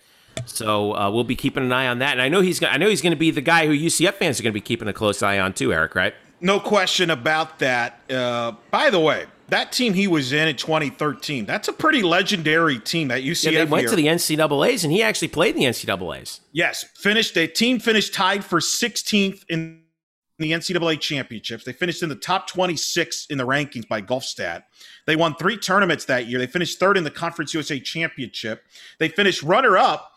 So uh, we'll be keeping an eye on that, and I know he's I know he's going to be the guy who UCF fans are going to be keeping a close eye on too, Eric. Right? No question about that. Uh, by the way, that team he was in in 2013, that's a pretty legendary team that UCF. Yeah, they went here. to the NCAA's, and he actually played in the NCAA's. Yes, finished. A team finished tied for 16th in the NCAA championships. They finished in the top 26 in the rankings by GolfStat. They won three tournaments that year. They finished third in the Conference USA championship. They finished runner up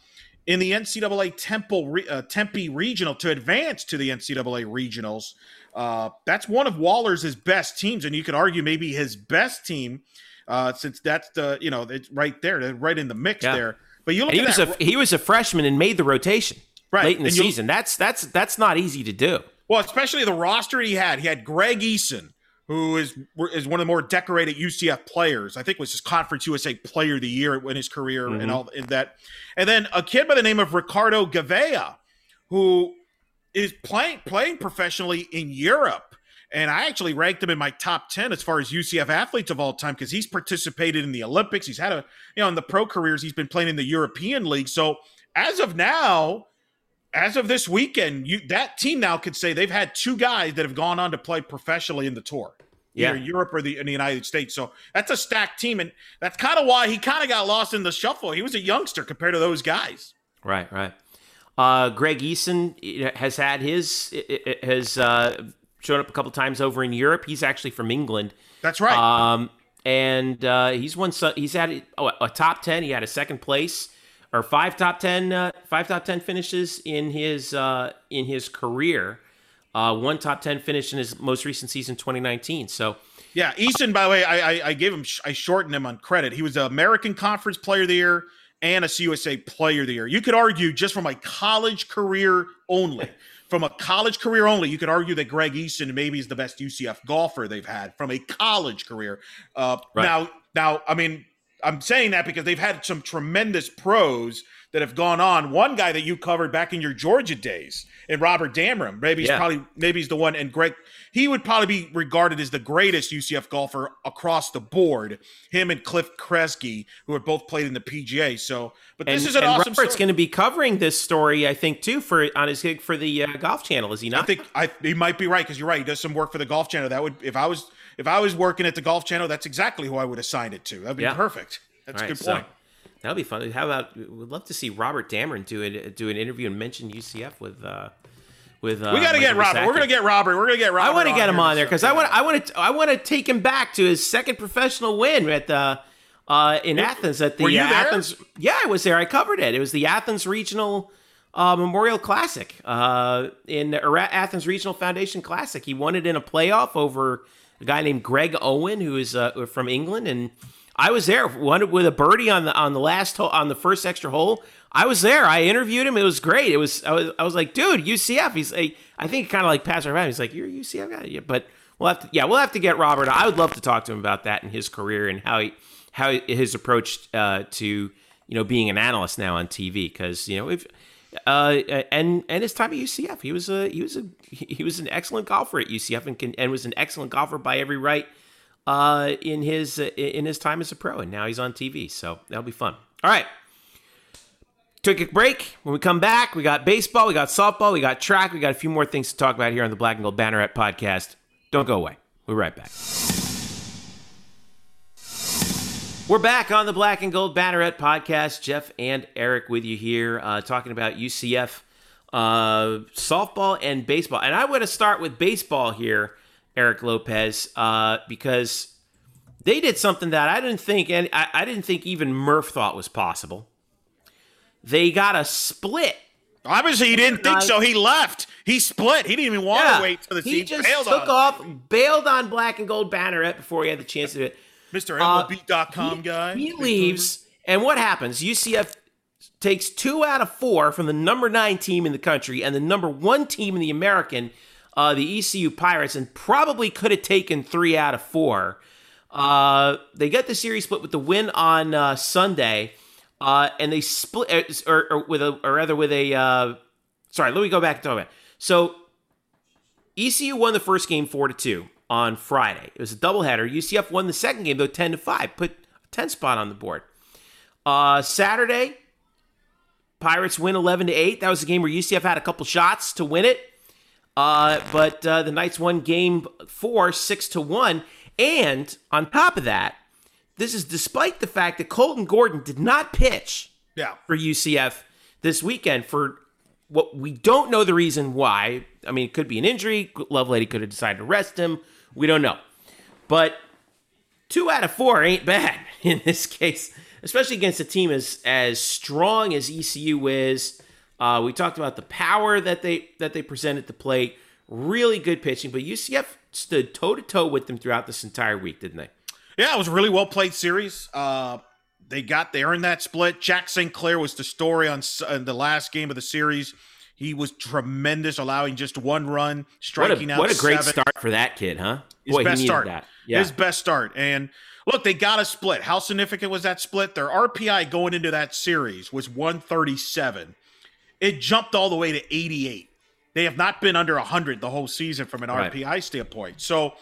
in the NCAA Temple uh, Tempe regional to advance to the NCAA regionals. Uh, that's one of Wallor's best teams, and you could argue maybe his best team, uh, since that's the you know it's right there, right in the mix yeah. there. But you look and he was that, a he was a freshman and made the rotation right. late in the season. That's that's that's not easy to do. Well, especially the roster he had. He had Greg Eason, who is is one of the more decorated UCF players. I think was his Conference USA Player of the Year in his career mm-hmm. and all in that. And then a kid by the name of Ricardo Gouveia, who is playing playing professionally in Europe. And I actually ranked him in my top 10 as far as UCF athletes of all time because he's participated in the Olympics. He's had a, you know, in the pro careers, he's been playing in the European League. So as of now, as of this weekend, you that team now could say they've had two guys that have gone on to play professionally in the tour. Yeah. Either Europe or the in the United States. So that's a stacked team. And that's kind of why he kind of got lost in the shuffle. He was a youngster compared to those guys. Right, right. Uh, Greg Eason has had his has uh, shown up a couple times over in Europe. He's actually from England. That's right. Um, and uh, he's won. He's had oh, a top ten. He had a second place or five top ten, uh, five top ten finishes in his uh, in his career. Uh, one top ten finish in his most recent season, 2019. So. Yeah, Eason. By the way, I, I, I gave him, I shortened him on credit. He was an American Conference Player of the Year and a CUSA Player of the Year. You could argue just from a college career only, from a college career only, you could argue that Greg Eason maybe is the best UCF golfer they've had from a college career. Uh, right. Now, now, I mean, I'm saying that because they've had some tremendous pros that have gone on. One guy that you covered back in your Georgia days, and Robert Damron. Maybe he's yeah. probably maybe he's the one. And Greg, he would probably be regarded as the greatest UCF golfer across the board. Him and Cliff Kresge, who have both played in the PGA. So, but this and, is an and awesome. Robert's going to be covering this story, I think, too, for on his gig for the uh, Golf Channel. Is he not? I think I, he might be right because you're right. He does some work for the Golf Channel. That would if I was if I was working at the Golf Channel, that's exactly who I would assign it to. That'd be yeah. perfect. That's a good point. So, That'll be fun. How about we'd love to see Robert Damron do it do an interview and mention UCF with uh with uh, We got to get Robert. We're going to get Robert. We're going to get Robert. I want to get him on there cuz I want I want to I want to take him back to his second professional win at the uh in Athens at the Were you uh, there? Athens Yeah, I was there. I covered it. It was the Athens Regional uh, Memorial Classic uh, in or Athens Regional Foundation Classic. He won it in a playoff over a guy named Greg Owen, who is uh, from England, and I was there. One with a birdie on the on the last hole on the first extra hole. I was there. I interviewed him. It was great. It was I was I was like, dude, UCF. He's like, I think kind of like passed around. He's like, you're a UCF guy. Yeah, but we'll have to yeah we'll have to get Robert. I would love to talk to him about that and his career and how he how his approach uh, to you know being an analyst now on TV because you know if uh, and and his time at UCF he was a he was a he was an excellent golfer at UCF and can, and was an excellent golfer by every right uh, in his in his time as a pro and now he's on TV so that'll be fun. All right. Took a break. When we come back, we got baseball, we got softball, we got track, we got a few more things to talk about here on the Black and Gold Banneret podcast. Don't go away. We'll be right back. We're back on the Black and Gold Banneret podcast. Jeff and Eric with you here, uh, talking about UCF uh, softball and baseball. And I want to start with baseball here, Eric Lopez, uh, because they did something that I didn't think, and I, I didn't think even Murph thought was possible. They got a split. Obviously, he didn't think so. He left. He split. He didn't even want Yeah. to wait till the he team just bailed took on. off, bailed on Black and Gold Banneret before he had the chance to do it. Mr. Uh, MLB.com he, guy. He leaves, and what happens? UCF takes two out of four from the number nine team in the country and the number one team in the American, uh, the ECU Pirates, and probably could have taken three out of four. Uh, they get the series split with the win on uh, Sunday, uh, and they split, uh, or, or with a, or rather with a. Uh, sorry, let me go back. It. So ECU won the first game four to two on Friday. It was a doubleheader. UCF won the second game though ten to five, put a ten spot on the board. Saturday, Pirates win eleven to eight. That was a game where UCF had a couple shots to win it, uh, but uh, the Knights won game four six to one. And on top of that, this is despite the fact that Colton Gordon did not pitch Yeah. for UCF this weekend for what we don't know the reason why. I mean, it could be an injury. Lovelady could have decided to rest him. We don't know. But two out of four ain't bad in this case, especially against a team as as strong as ECU is. Uh, we talked about the power that they that they presented to plate. Really good pitching, but UCF stood toe to toe with them throughout this entire week, didn't they? Yeah, it was a really well played series. Uh, they got there in that split. Jack St. Clair was the story on, the last game of the series. He was tremendous, allowing just one run, What striking a, out. what a great seven. start for that kid, huh? His Boy, best start. that. Yeah. His best start. And look, they got a split. How significant was that split? Their RPI going into that series was 137. It jumped all the way to 88. They have not been under 100 the whole season from an Right. RPI standpoint. So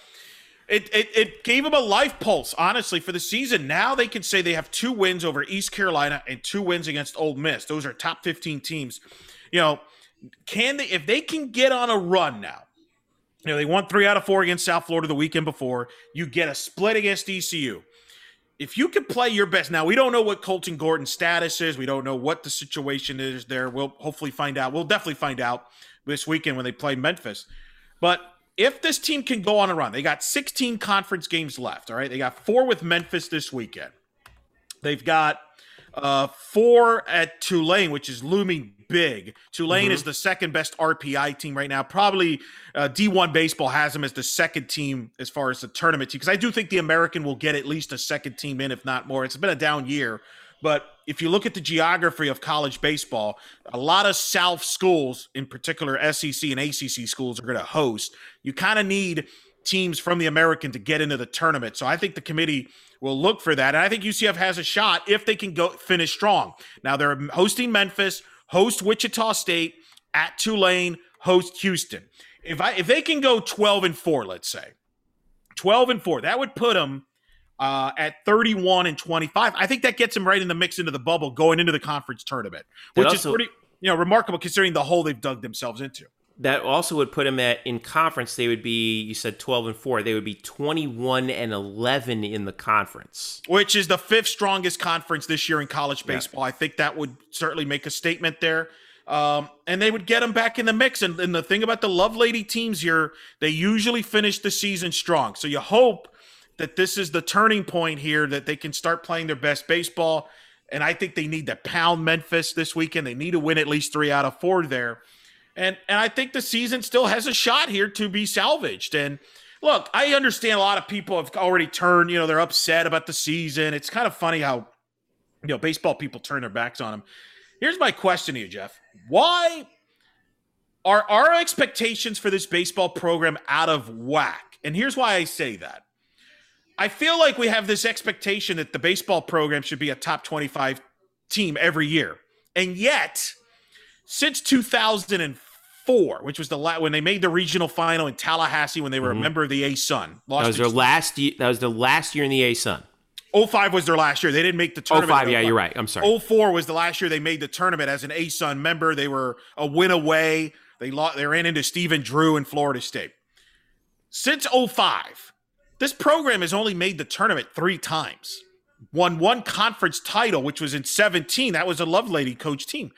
it, it it gave them a life pulse, honestly, for the season. Now they can say they have two wins over East Carolina and two wins against Ole Miss. Those are top 15 teams. You know, can they if they can get on a run now? You know, they won three out of four against South Florida the weekend before. You get a split against ECU. If you can play your best, now we don't know what Colton Gordon's status is. We don't know what the situation is there. We'll hopefully find out. We'll definitely find out this weekend when they play Memphis. But if this team can go on a run, they got 16 conference games left. All right. They got four with Memphis this weekend. They've got uh, four at Tulane, which is looming big. Tulane is the second best RPI team right now. Probably uh, D1 Baseball has them as the second team as far as the tournament team, because I do think the American will get at least a second team in, if not more. It's been a down year. But if you look at the geography of college baseball, a lot of South schools, in particular SEC and ACC schools, are going to host. You kind of need teams from the American to get into the tournament. So I think the committee will look for that. And I think UCF has a shot if they can go finish strong. Now they're hosting Memphis, host Wichita State, at Tulane, host Houston. If I if they can go 12 and 4, let's say. 12 and 4, that would put them uh, at 31 and 25. I think that gets them right in the mix into the bubble going into the conference tournament, which also- is pretty you know remarkable considering the hole they've dug themselves into. That also would put them at in conference. They would be you said twelve and four. They would be twenty one and eleven in the conference. which is the fifth strongest conference this year in college baseball. I think that would certainly make a statement there. Um, and they would get them back in the mix. And, and the thing about the Lovelady teams here, they usually finish the season strong. So you hope that this is the turning point here, that they can start playing their best baseball. And I think they need to pound Memphis this weekend. They need to win at least three out of four there. And and I think the season still has a shot here to be salvaged. And look, I understand a lot of people have already turned, you know, they're upset about the season. It's kind of funny how you know baseball people turn their backs on them. Here's my question to you, Jeff. Why are our expectations for this baseball program out of whack? And here's why I say that. I feel like we have this expectation that the baseball program should be a top 25 team every year. And yet, since 2004, which was the last when they made the regional final in Tallahassee when they were Mhm. a member of the A Sun. That was their last. ye- That was the last year in the A Sun. 05 was their last year. They didn't make the Oh tournament. five. in Yeah, you're right. I'm sorry. 04 was the last year they made the tournament as an A Sun member. They were a win away. They lost, they ran into Stephen Drew in Florida State. Since 05, this program has only made the tournament three times. Won one conference title, which was in 17. That was a Lovelady coach team.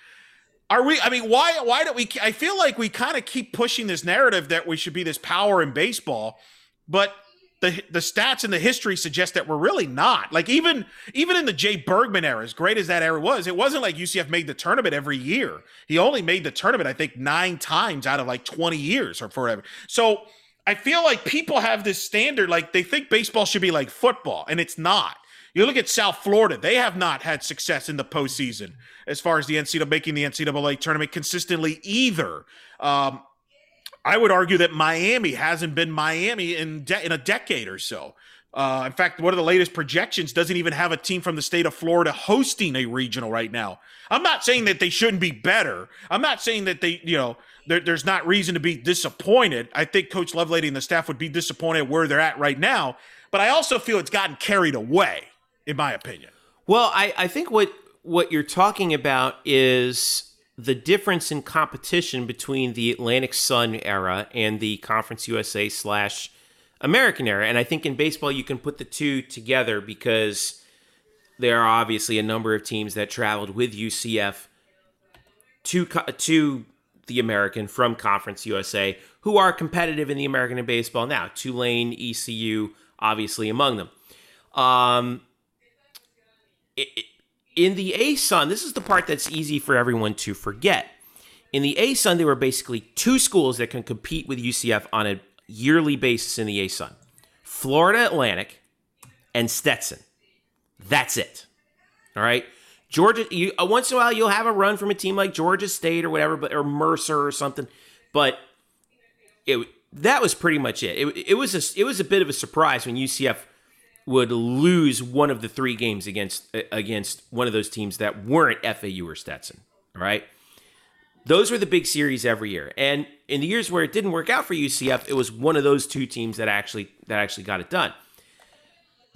Are we? I mean, why? Why don't we? I feel like we kind of keep pushing this narrative that we should be this power in baseball, but the the stats and the history suggest that we're really not. Like even even in the Jay Bergman era, as great as that era was, it wasn't like UCF made the tournament every year. He only made the tournament, I think, nine times out of like 20 years or forever. So I feel like people have this standard, like they think baseball should be like football, and it's not. You look at South Florida; they have not had success in the postseason as far as the NCAA making the NCAA tournament consistently either. Um, I would argue that Miami hasn't been Miami in de- in a decade or so. Uh, in fact, one of the latest projections doesn't even have a team from the state of Florida hosting a regional right now. I'm not saying that they shouldn't be better. I'm not saying that they, you know, there, there's not reason to be disappointed. I think Coach Lovelady and the staff would be disappointed where they're at right now. But I also feel it's gotten carried away, in my opinion. Well, I, I think what what you're talking about is the difference in competition between the Atlantic Sun era and the Conference USA slash American era. And I think in baseball you can put the two together because there are obviously a number of teams that traveled with UCF to to the American from Conference USA who are competitive in the American in baseball now. Tulane, ECU, obviously among them. Um, in the A Sun, this is the part that's easy for everyone to forget. In the A Sun, there were basically two schools that can compete with UCF on a yearly basis in the A Sun Florida Atlantic and Stetson. That's it. All right. Georgia, you, uh, once in a while, you'll have a run from a team like Georgia State or whatever, but or Mercer or something. But it that was pretty much it. It, it was a, it was a bit of a surprise when UCF would lose one of the three games against against one of those teams that weren't FAU or Stetson. All right. Those were the big series every year. And in the years where it didn't work out for UCF, it was one of those two teams that actually that actually got it done.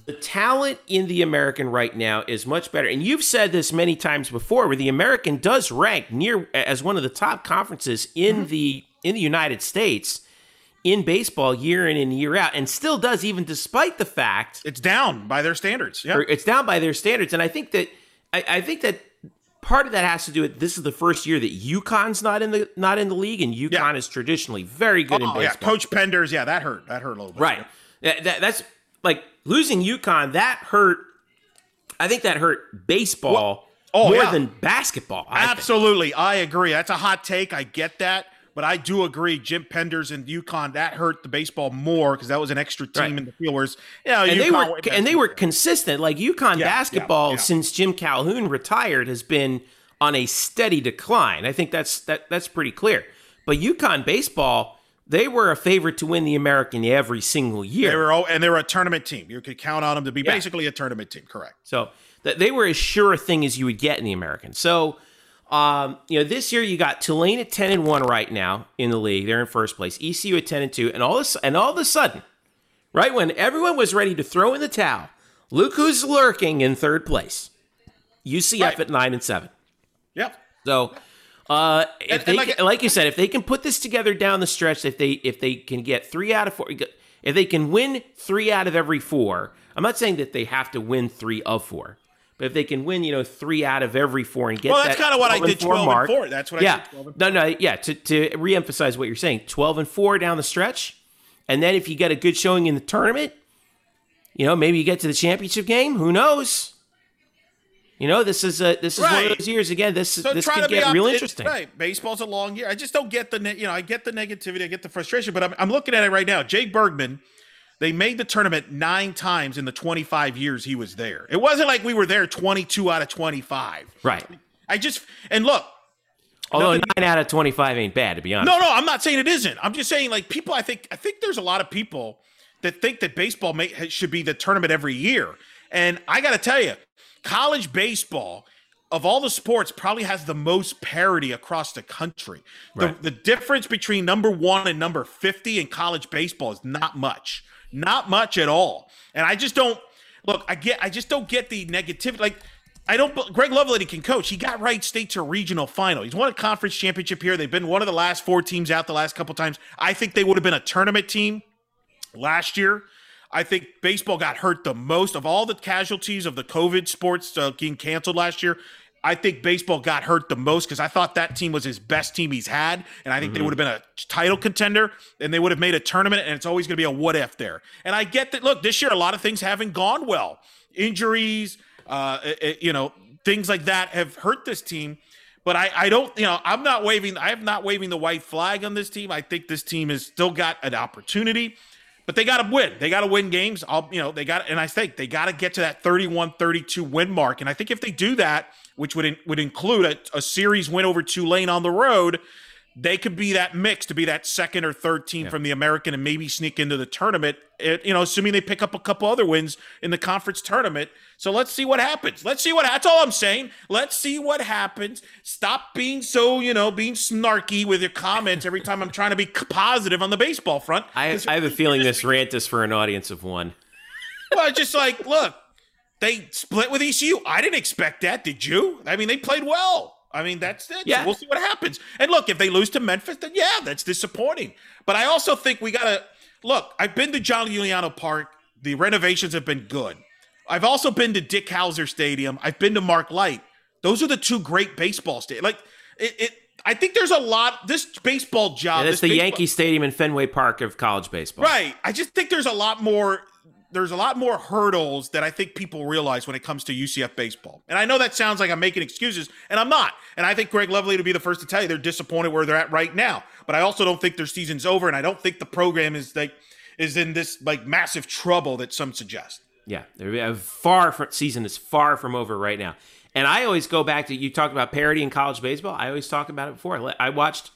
The talent in the American right now is much better. And you've said this many times before where the American does rank near as one of the top conferences in mm-hmm. the in the United States in baseball year in and year out and still does even despite the fact It's down by their standards. Yeah. it's down by their standards. And I think that I, I think that part of that has to do with this is the first year that UConn's not in the not in the league, and UConn Yeah. is traditionally very good in Oh, yeah. baseball. Coach Penders. Yeah, that hurt. That hurt a little bit. Right. That, that- that's like losing UConn. That hurt. I think that hurt baseball oh, more yeah. than basketball. I think. Absolutely. I agree. That's a hot take. I get that. But I do agree, Jim Penders and UConn, that hurt the baseball more because that was an extra team Right. in the field. Whereas, you know, and they were and they were consistent. Like UConn Yeah, yeah, basketball yeah. since Jim Calhoun retired has been on a steady decline. I think that's that that's pretty clear. But UConn baseball, they were a favorite to win the American every single year. They were, oh, and they were a tournament team. You could count on them to be Yeah. basically a tournament team. Correct. So th- they were as sure a thing as you would get in the American. So, um, you know, this year you got Tulane at ten and one right now in the league. They're in first place. ECU at ten and two, and all this, and all of a sudden, right when everyone was ready to throw in the towel, look who's lurking in third place. UCF Right. at nine and seven. Yep. So, uh, if And- they and like- can, like you said, if they can put this together down the stretch, if they if they can get three out of four, if they can win three out of every four, I'm not saying that they have to win three of four, but if they can win, you know, three out of every four and get Well, that's that kinda what I 12 and did, four 12 and mark, four. That's what I did, 12 and no, no, yeah. To to reemphasize what you're saying, 12 and four down the stretch, and then if you get a good showing in the tournament, you know, maybe you get to the championship game. Who knows? You know, this is a this is one of those years again. This So this could get real interesting. Right. Baseball's a long year. I just don't get the ne- you know I get the negativity, I get the frustration, but I'm I'm looking at it right now. Jay Bergman, they made the tournament nine times in the 25 years he was there. It wasn't like we were there 22 out of 25. Right. I just and look, Although Nothing- nine out of twenty-five ain't bad, to be honest. no, no, I'm not saying it isn't. I'm just saying like people. I think I think there's a lot of people that think that baseball may, should be the tournament every year. And I got to tell you, college baseball of all the sports probably has the most parity across the country. Right. The, the difference between number one and number 50 in college baseball is not much, not much at all. And I just don't look, I get, I just don't get the negativity. Like, I don't. Greg Lovelady can coach. He got Wright State to regional final. He's won a conference championship here. They've been one of the last four teams out the last couple times. I think they would have been a tournament team last year. I think baseball got hurt the most of all the casualties of the COVID sports uh, getting canceled last year. I think baseball got hurt the most because I thought that team was his best team he's had, and I think mm-hmm. they would have been a title contender, and they would have made a tournament, and it's always going to be a what if there. And I get that. Look, this year a lot of things haven't gone well, injuries, uh, it, you know, things like that have hurt this team. But I, I don't, you know, I'm not waving, I am not waving the white flag on this team. I think this team has still got an opportunity, but they got to win. They got to win games. I'll, you know, they got, and I think they got to get to that 31 32 win mark. And I think if they do that, which would, in, would include a, a series win over Tulane on the road, they could be that mix to be that second or third team yeah. from the American and maybe sneak into the tournament. It, you know, assuming they pick up a couple other wins in the conference tournament. So let's see what happens. Let's see what. That's all I'm saying. Let's see what happens. Stop being so you know being snarky with your comments every time I'm trying to be positive on the baseball front. I, I have a feeling this rant is for an audience of one. Well, just like look, they split with ECU. I didn't expect that. Did you? I mean, they played well. I mean, that's it. Yeah. So we'll see what happens. And look, if they lose to Memphis, then yeah, that's disappointing. But I also think we got to look. I've been to John Euliano Park. The renovations have been good. I've also been to Dick Howser Stadium. I've been to Mark Light. Those are the two great baseball stadiums. Like it, it I think there's a lot. This baseball job. Yeah, that's the baseball, Yankee Stadium in Fenway Park of college baseball. Right. I just think there's a lot more there's a lot more hurdles that I think people realize when it comes to UCF baseball. And I know that sounds like I'm making excuses, and I'm not. And I think Greg Lovely to be the first to tell you they're disappointed where they're at right now. But I also don't think their season's over, and I don't think the program is like is in this like massive trouble that some suggest. Yeah, they're uh, far from season is far from over right now. And I always go back to you talked about parity in college baseball. I always talk about it before. I watched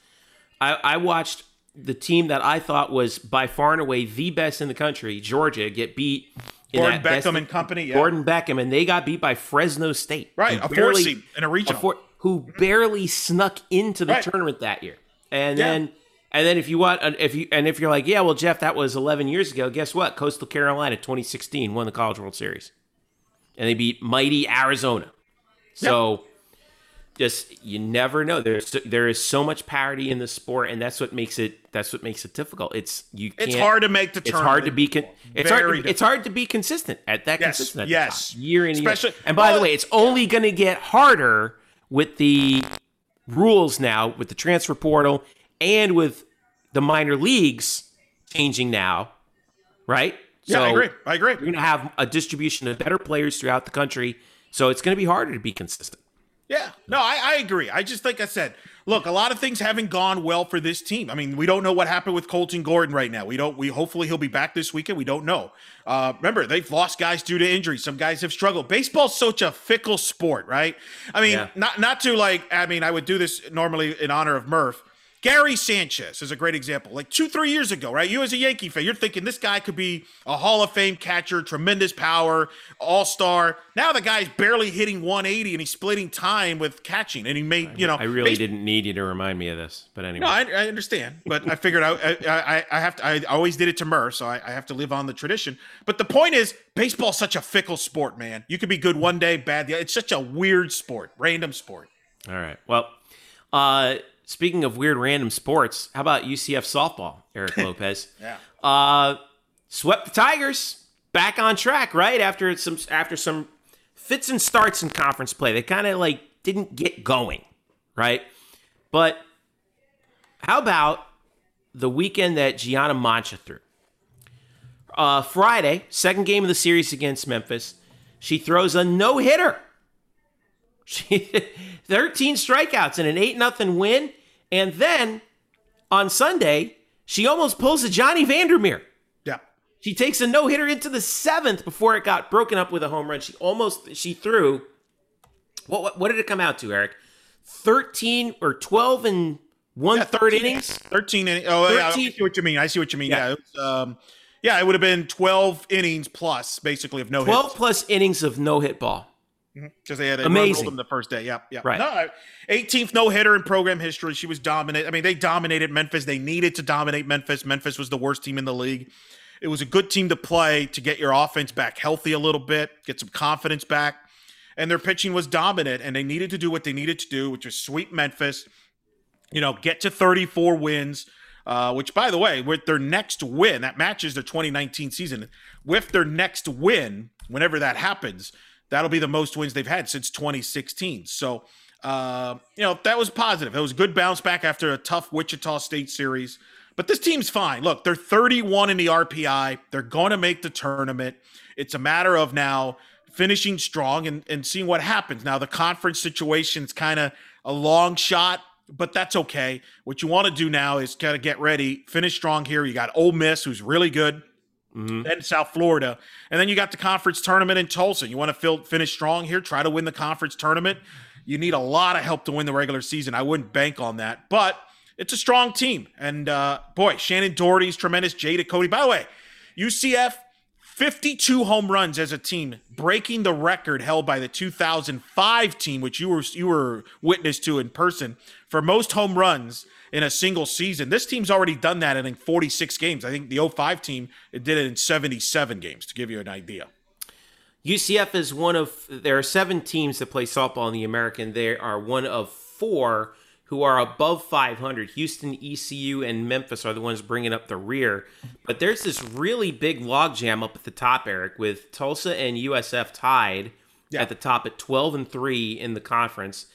I, I watched the team that I thought was by far and away the best in the country, Georgia, get beat. Gordon Beckham and company. Yeah. Gordon Beckham, and they got beat by Fresno State. Right, a barely, four seed in a regional. A four, who barely snuck into the right. tournament that year. And yeah. then and then if you want uh, if you and if you're like, yeah, well, Jeff, that was 11 years ago. Guess what? Coastal Carolina 2016 won the College World Series. And they beat mighty Arizona. So just you never know. There's there is so much parity in the sport, and that's what makes it that's what makes it difficult. It's you. it's hard to make the. It's hard to be. Con- it's hard. It's hard to be consistent at that. Yes. Consistent at yes. Year in year. And by well, the way, it's only going to get harder with the rules now, with the transfer portal, and with the minor leagues changing now, right? Yeah, so I agree. I agree. You're going to have a distribution of better players throughout the country, so it's going to be harder to be consistent. Yeah, no, I, I agree. I just like I said, look, a lot of things haven't gone well for this team. I mean, we don't know what happened with Colton Gordon right now. We don't. We hopefully he'll be back this weekend. We don't know. Uh, remember, they've lost guys due to injury. Some guys have struggled. Baseball's such a fickle sport, right? I mean, yeah. not not to like. I mean, I would do this normally in honor of Murph. Gary Sanchez is a great example. Like two, three years ago, right? You as a Yankee fan, you're thinking this guy could be a Hall of Fame catcher, tremendous power, all star. Now the guy's barely hitting 180 and he's splitting time with catching. And he made, you know. I really base- didn't need you to remind me of this, but anyway. No, I, I understand. But I figured I, I, I, have to, I always did it to Murr, so I, I have to live on the tradition. But the point is, baseball's such a fickle sport, man. You could be good one day, bad. The other. It's such a weird sport, random sport. All right. Well, uh, Speaking of weird random sports, how about UCF softball, Eric Lopez? yeah. Uh, swept the Tigers back on track, right? After some after some fits and starts in conference play. They kind of like didn't get going, right? But how about the weekend that Gianna Mancha threw? Uh, Friday, second game of the series against Memphis, she throws a no hitter. She 13 strikeouts and an 8 0 win. And then on Sunday, she almost pulls a Johnny Vander Meer. Yeah. She takes a no hitter into the seventh before it got broken up with a home run. She almost she threw. What what, what did it come out to, Eric? Thirteen or twelve and one yeah, 13, innings. Thirteen innings. Oh, 13. Yeah, I see what you mean. I see what you mean. Yeah, yeah it was. Um, Yeah, it would have been 12 innings plus, basically, of no 12 hits. plus innings of no hit ball. Because they had Amazing. rolled them the first day. Yep, yep. Right. No, 18th no hitter in program history. She was dominant. I mean, they dominated Memphis. They needed to dominate Memphis. Memphis was the worst team in the league. It was a good team to play to get your offense back healthy a little bit, get some confidence back. And their pitching was dominant, and they needed to do what they needed to do, which was sweep Memphis, you know, get to 34 wins. Uh, which, by the way, with their next win, that matches their 2019 season. With their next win, whenever that happens, that'll be the most wins they've had since 2016. So, uh, you know, that was positive. It was a good bounce back after a tough Wichita State series. But this team's fine. Look, they're 31 in the RPI. They're going to make the tournament. It's a matter of now finishing strong and, and seeing what happens. Now, the conference situation is kind of a long shot, but that's okay. What you want to do now is kind of get ready, finish strong here. You got Ole Miss, who's really good then South Florida, and then you got the conference tournament in Tulsa. You want to finish strong here, try to win the conference tournament. You need a lot of help to win the regular season. I wouldn't bank on that, but it's a strong team. And uh, boy, Shannon Doherty's tremendous. Jada Cody. By the way, UCF 52 home runs as a team, breaking the record held by the 2005 team, which you were you were witness to in person for most home runs in a single season. This team's already done that in I think 46 games. I think the 05 team it did it in 77 games to give you an idea. UCF is one of there are seven teams that play softball in the American. They are one of four who are above 500. Houston, ECU, and Memphis are the ones bringing up the rear. But there's this really big logjam up at the top, Eric, with Tulsa and USF tied Yeah. at the top at 12 and 3 in the conference.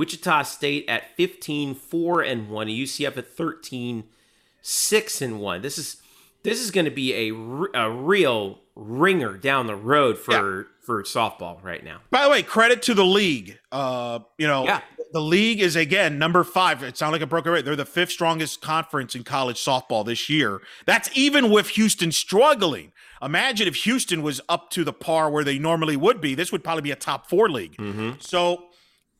Wichita State at 15 4 and 1, and UCF at 13 6 and 1. This is this is going to be a, a real ringer down the road for for softball right now. By the way, credit to the league. Uh, you know, Yeah. the league is again number five. It sounds like a broken rate. They're the fifth strongest conference in college softball this year. That's even with Houston struggling. Imagine if Houston was up to the par where they normally would be. This would probably be a top four league. So,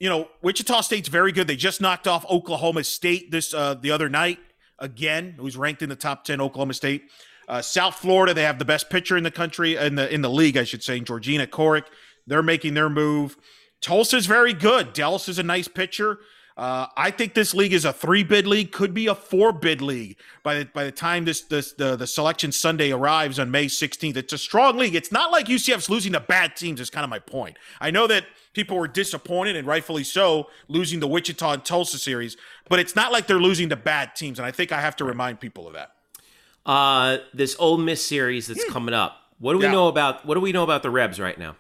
you know, Wichita State's very good. They just knocked off Oklahoma State this uh, the other night again. Who's ranked in the top ten? Oklahoma State. Uh, South Florida, they have the best pitcher in the country in the in the league, I should say, Georgina Corrick. They're making their move. Tulsa's very good. Dallas is a nice pitcher. Uh, I think this league is a three bid league, could be a four bid league by the by the time this this the, the selection Sunday arrives on May 16th. It's a strong league. It's not like UCF's losing to bad teams. Is kind of my point. I know that people were disappointed and rightfully so losing the Wichita and Tulsa series, but it's not like they're losing to bad teams. And I think I have to remind people of that. Uh, this Ole Miss series that's coming up. What do we Yeah. know about what do we know about the Rebs right now?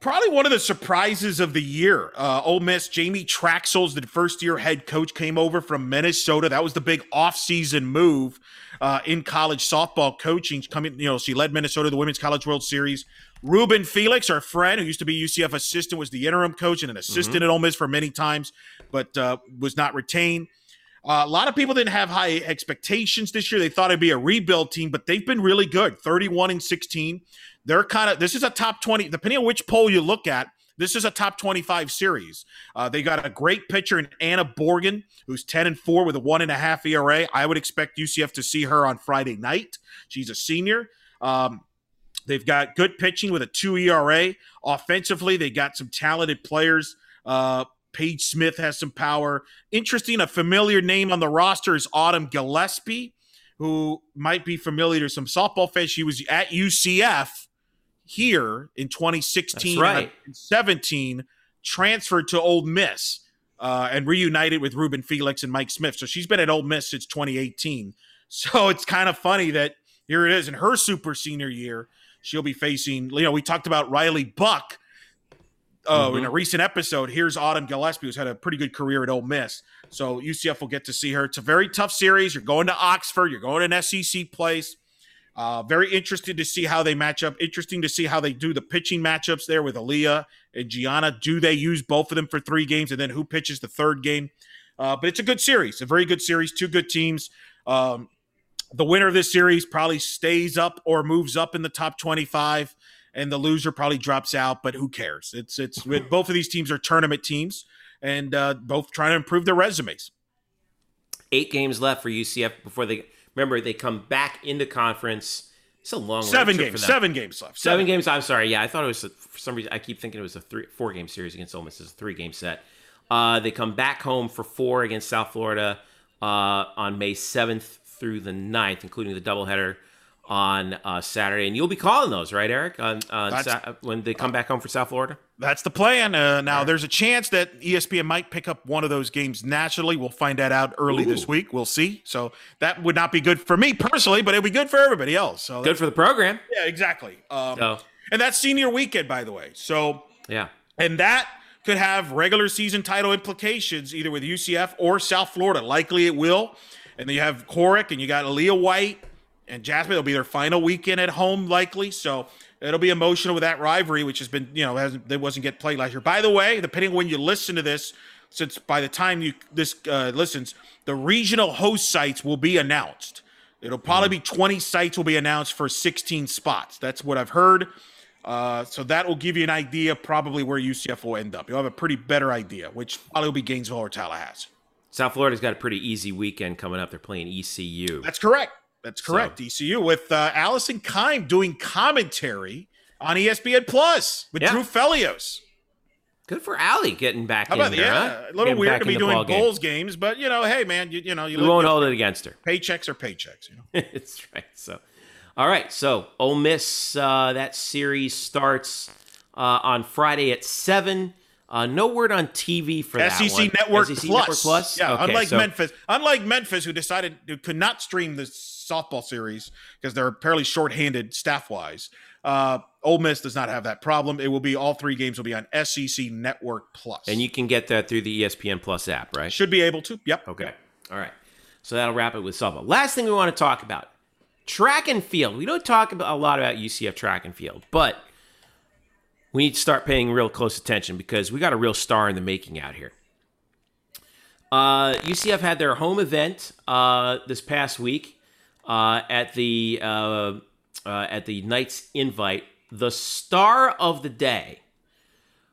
Probably one of the surprises of the year. Uh, Ole Miss, Jamie Trachsel's, the first year head coach, came over from Minnesota. That was the big offseason move uh, in college softball coaching. Coming, you know, she led Minnesota to the Women's College World Series. Ruben Felix, our friend who used to be UCF assistant, was the interim coach and an assistant at Ole Miss for many times, but uh, was not retained. Uh, a lot of people didn't have high expectations this year. They thought it'd be a rebuild team, but they've been really good 31 and 16. They're kind of, this is a top 20, depending on which poll you look at, this is a top 25 series. Uh, they got a great pitcher in Anna Borgen, who's 10 and 4 with a one and a half ERA. I would expect UCF to see her on Friday night. She's a senior. Um, They've got good pitching with a two ERA. Offensively, they got some talented players. Uh, Paige Smith has some power. Interesting, a familiar name on the roster is Autumn Gillespie, who might be familiar to some softball fans. She was at UCF here in 2016 That's right. and 17, transferred to Ole Miss uh, and reunited with Ruben Felix and Mike Smith. So she's been at Ole Miss since 2018. So it's kind of funny that here it is in her super senior year. She'll be facing, you know, we talked about Riley Buck uh, in a recent episode. Here's Autumn Gillespie, who's had a pretty good career at Ole Miss. So UCF will get to see her. It's a very tough series. You're going to Oxford, you're going to an SEC place. Uh, very interested to see how they match up. Interesting to see how they do the pitching matchups there with Aaliyah and Gianna. Do they use both of them for three games and then who pitches the third game? Uh, but it's a good series, a very good series, two good teams. Um, the winner of this series probably stays up or moves up in the top 25 and the loser probably drops out but who cares it's it's both of these teams are tournament teams and uh, both trying to improve their resumes Eight games left for UCF before they remember they come back into conference It's a long Seven games. for them. Seven games left. Seven games. I'm sorry. Yeah, I thought it was a, for some reason. I keep thinking it was a three, four game series against Ole Miss. It's a three game set. Uh, they come back home for four against South Florida uh, on May 7th through the 9th, including the doubleheader on uh, Saturday. And you'll be calling those, right, Eric? On, on Sa- when they come back home for South Florida. That's the plan. Uh, now, there's a chance that ESPN might pick up one of those games nationally. We'll find that out early this week. We'll see. So that would not be good for me personally, but it'd be good for everybody else. So Good for the program. yeah, exactly. Um, So And that's senior weekend, by the way. So yeah. and that could have regular season title implications either with UCF or South Florida. Likely it will. And then you have Corrick and you got Aaliyah White and Jasmine. It'll be their final weekend at home, likely. So it'll be emotional with that rivalry, which has been, you know, hasn't that wasn't get played last year. By the way, depending on when you listen to this, since by the time you this uh, listens, the regional host sites will be announced. It'll probably be 20 sites will be announced for 16 spots. That's what I've heard. Uh, so that will give you an idea probably where UCF will end up. You'll have a pretty better idea, which probably will be Gainesville or Tallahassee. South Florida's got a pretty easy weekend coming up. They're playing ECU. That's correct. That's correct. ECU with uh, Allison Kime doing commentary on ESPN Plus with Yeah. Drew Felios. Good for Allie getting back How in about there, yeah? huh? A little Getting weird to be doing ball game. bowls games, but you know, hey man, you, you know, you We won't hold it against her. paychecks are paychecks. You know. That's right. So, all right. So, Ole Miss, uh, that series starts uh, on Friday at seven. Uh, no word on TV for that one. Network SEC Plus. Network Plus. Yeah, Okay, unlike so- Memphis, unlike Memphis, who decided who could not stream the softball series because they're fairly short-handed staff-wise. Uh, Ole Miss does not have that problem. It will be all three games will be on SEC Network Plus, and you can get that through the ESPN Plus app, right? should be able to. Yep. Okay. All right. So that'll wrap it with softball. Last thing we want to talk about track and field. We don't talk about, a lot about UCF track and field, but we need to start paying real close attention because we got a real star in the making out here. Uh, UCF had their home event uh, this past week uh, at the uh, uh, at the Knights Invite. The star of the day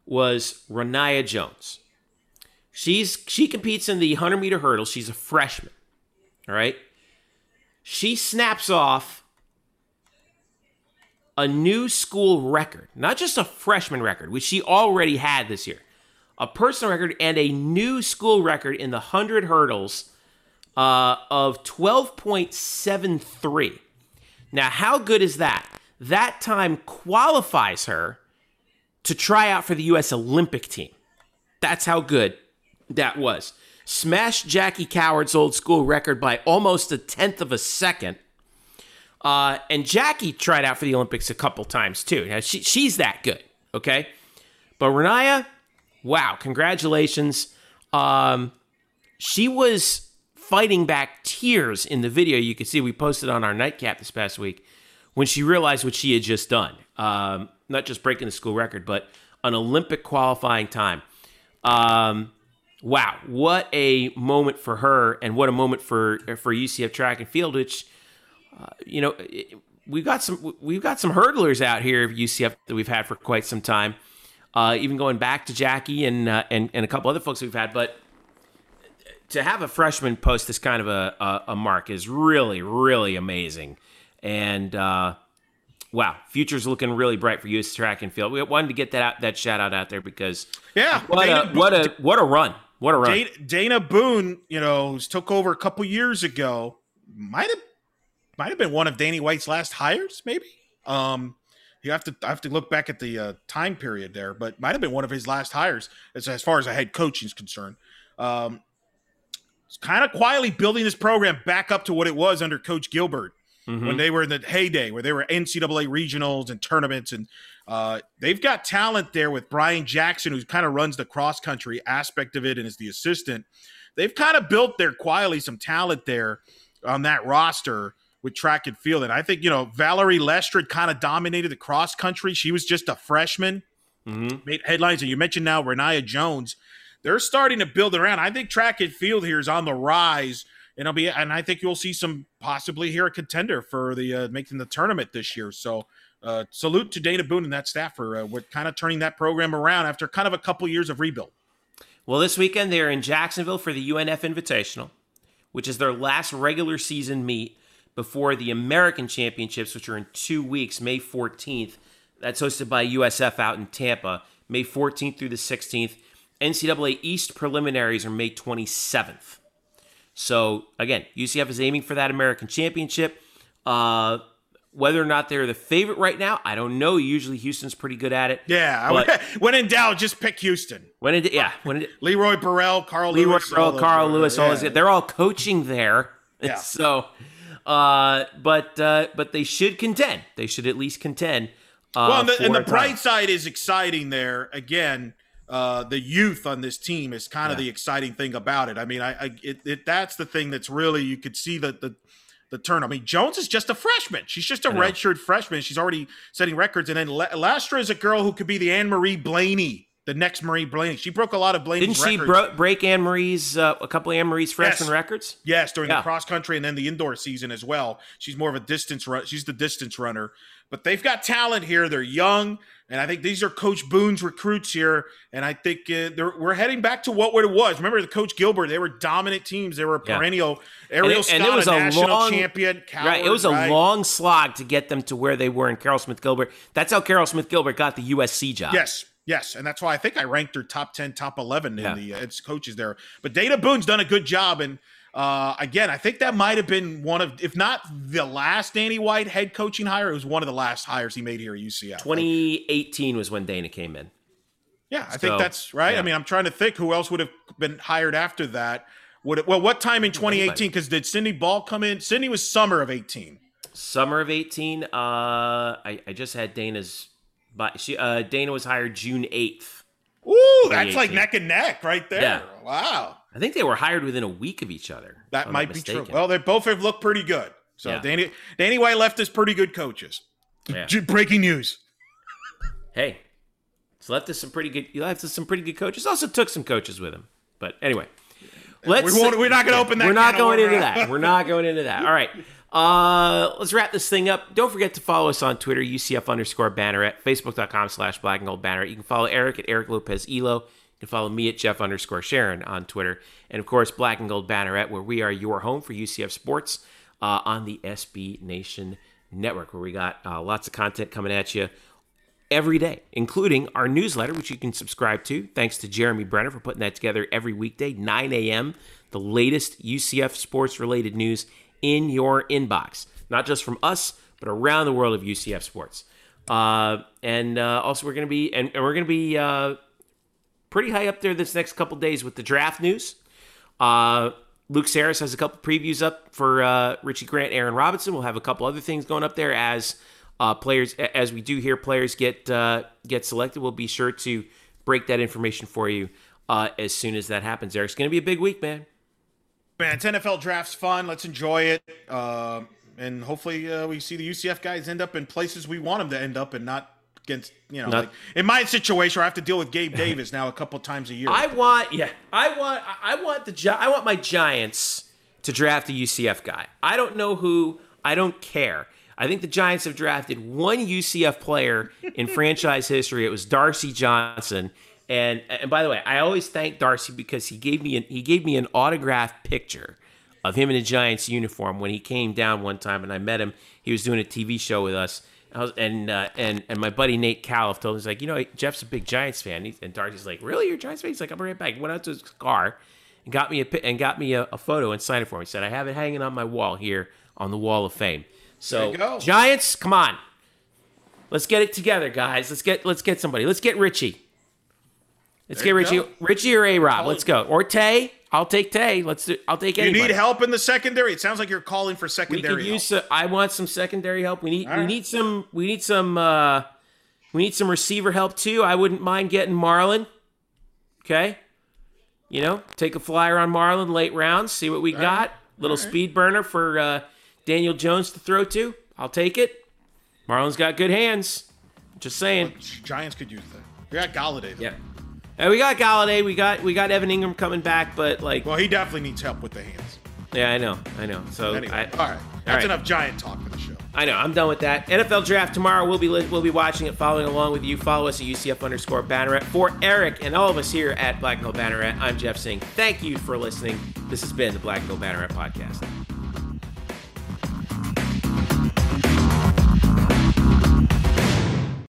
was Renaya Jones. She's she competes in the 100 meter hurdle. She's a freshman. All right. She snaps off a new school record, not just a freshman record, which she already had this year, a personal record and a new school record in the 100 hurdles uh, of 12.73. Now, how good is that? That time qualifies her to try out for the U.S. Olympic team. That's how good that was. Smashed Jackie Coward's old school record by almost a tenth of a second. Uh, and Jackie tried out for the Olympics a couple times too. Now, she, she's that good, okay? But Renaya, wow, congratulations. Um, she was fighting back tears in the video you could see we posted on our nightcap this past week when she realized what she had just done. Um, not just breaking the school record, but an Olympic qualifying time. Um, wow, what a moment for her, and what a moment for for UCF track and field, which uh, you know it- we've got some we've got some hurdlers out here of UCF that we've had for quite some time. Uh, even going back to Jackie and, uh, and and a couple other folks we've had, but to have a freshman post this kind of a, a, a mark is really really amazing, and uh, wow, future's looking really bright for US track and field. We wanted to get that out, that shout out out there because Yeah. what Dana a what a what a run, what a run. Dana, Dana Boone, you know, took over a couple years ago, might have might have been one of Danny White's last hires, maybe. Um, you have to I have to look back at the uh, time period there, but might have been one of his last hires as as far as a head coach is concerned. Um, it's kind of quietly building this program back up to what it was under Coach Gilbert Mhm. when they were in the heyday, where they were NCAA regionals and tournaments, and uh, they've got talent there with Brian Jackson, who kind of runs the cross country aspect of it and is the assistant. They've kind of built there quietly some talent there on that roster with track and field, and I think you know Valerie Lestrade kind of dominated the cross country. She was just a freshman, Mhm. made headlines, and you mentioned now Renaya Jones. They're starting to build around. I think track and field here is on the rise and I'll be and I think you'll see some possibly here a contender for the uh, making the tournament this year. So uh, salute to Dana Boone and that staff for uh, what kind of turning that program around after kind of a couple years of rebuild. Well, this weekend they're in Jacksonville for the UNF Invitational, which is their last regular season meet before the American Championships, which are in two weeks, May 14th. That's hosted by USF out in Tampa, May 14th through the 16th. NCAA East preliminaries are May 27th. So again, UCF is aiming for that American Championship. Uh, whether or not they're the favorite right now, I don't know. Usually Houston's pretty good at it. Yeah, when in doubt, just pick Houston. When it, yeah, when it, Leroy Burrell, Carl Leroy Lewis, Burrell, Carl Lewis, all yeah. those, they're all coaching there. Yeah. So, uh, but uh, but they should contend. They should at least contend. Uh, Well, and the, and the bright side is exciting there. Again, uh, the youth on this team is kind of Yeah. the exciting thing about it. I mean, I, I it, it, that's the thing that's really you could see the the the turn. I mean, Jones is just a freshman. She's just a redshirt freshman. She's already setting records. And then La- Lastra is a girl who could be the Anne Marie Blaney, the next Marie Blaney. She broke a lot of Blaney's Didn't she bro- break Anne Marie's uh, a couple of Anne Marie's freshman Yes. records? Yes, during Yeah. the cross country and then the indoor season as well. She's more of a distance run. She's the distance runner. But they've got talent here. They're young, and I think these are Coach Boone's recruits here. And I think uh, they're, we're heading back to what it was. Remember the Coach Gilbert? They were dominant teams. They were a Yeah. perennial. Ariel and it Scott, was a a national long- champion. Coward, right. It was a right? long slog to get them to where they were in Caryl Smith Gilbert. That's how Caryl Smith Gilbert got the USC job. Yes, yes, and that's why I think I ranked her top ten, top eleven in Yeah. the uh, coaches there. But Dana Boone's done a good job, and uh, again, I think that might have been one of, if not the last Danny White head coaching hire, it was one of the last hires he made here at UCF. 2018 was when Dana came in. yeah, I so, think that's right. yeah. I mean, I'm trying to think who else would have been hired after that. Would it, well, what time in 2018? Because did Cindy Ball come in? Cindy was summer of 18. Summer of 18. Uh, I, I just had Dana's. But she, uh, Dana was hired June 8th. Ooh, that's like neck and neck right there. Yeah. Wow. I think they were hired within a week of each other. That might be true. Well, they both have looked pretty good. So Yeah. Danny Danny White left us pretty good coaches. Yeah. Breaking news. hey, so left us some pretty good. You left us some pretty good coaches. Also took some coaches with him. But anyway, let's. We won't, we're not going to open that. we're not going into that. We're not going into that. All right. Uh, let's wrap this thing up. Don't forget to follow us on Twitter, UCF underscore banneret, facebook.com slash black and gold banneret. You can follow Eric at Eric Lopez Elo. You can follow me at Jeff underscore Sharon on Twitter. And of course, Black and Gold Banneret, where we are your home for UCF sports uh, on the SB Nation Network, where we got uh, lots of content coming at you every day, including our newsletter, which you can subscribe to. Thanks to Jeremy Brenner for putting that together every weekday, 9 a.m. The latest UCF sports related news in your inbox, not just from us, but around the world of UCF sports. Uh, and uh, also, we're going to be and, and we're going to be uh, pretty high up there this next couple days with the draft news. Uh, Luke Saris has a couple previews up for uh, Richie Grant, Aaron Robinson. We'll have a couple other things going up there as uh, players, as we do hear players get get selected. We'll be sure to break that information for you as soon as that happens. Eric, it's going to be a big week, man. Man, it's NFL draft's fun. Let's enjoy it. Uh, and hopefully uh, we see the UCF guys end up in places we want them to end up and not against, you know, Not- like in my situation where I have to deal with Gabe Davis now a couple times a year. I want, yeah, I want, I want the, Gi- I want my Giants to draft a UCF guy. I don't know who. I don't care. I think the Giants have drafted one UCF player in franchise history. It was Darcy Johnson. And and by the way, I always thank Darcy because he gave me an he gave me an autographed picture of him in a Giants uniform when he came down one time and I met him. He was doing a TV show with us. Was, and uh, and and my buddy Nate Califf told him he's like, you know, Jeff's a big Giants fan. He, and Darcy's like, really, you're a Giants fan? He's like, I'm right back. He went out to his car and got me a and got me a, a photo and signed it for me. He said, I have it hanging on my wall here on the Wall of Fame. So. Giants, come on, let's get it together, guys. Let's get let's get somebody. Let's get Richie. Let's There get you Richie, go. Richie or A Rob. Let's go. Or Tay. I'll take Tay. Let's do. I'll take Anybody. you need help in the secondary? It sounds like you're calling for We secondary could help. use. I want some secondary help. We need. All we right. need some. We need some. uh We need some receiver help too. I wouldn't mind getting Marlon. Okay. You know, take a flyer on Marlon late rounds. See what we got. Little speed burner for uh, Daniel Jones to throw to. I'll take it. Marlon's got good hands. Just saying. Giants could use that. We got Golladay. though. Yeah. And we got Golladay. We got we got Evan Engram coming back, but like, Well, he definitely needs help with the hands. yeah, I know, I know. So Anyway, I, all right. That's right. enough Giant talk for the show. I know. I'm done with that. NFL draft tomorrow. We'll be we'll be watching it, following along with you. Follow us at UCF underscore Banneret. For Eric and all of us here at Black and Gold Banneret, I'm Jeff Singh. Thank you for listening. This has been the Black and Gold Banneret podcast.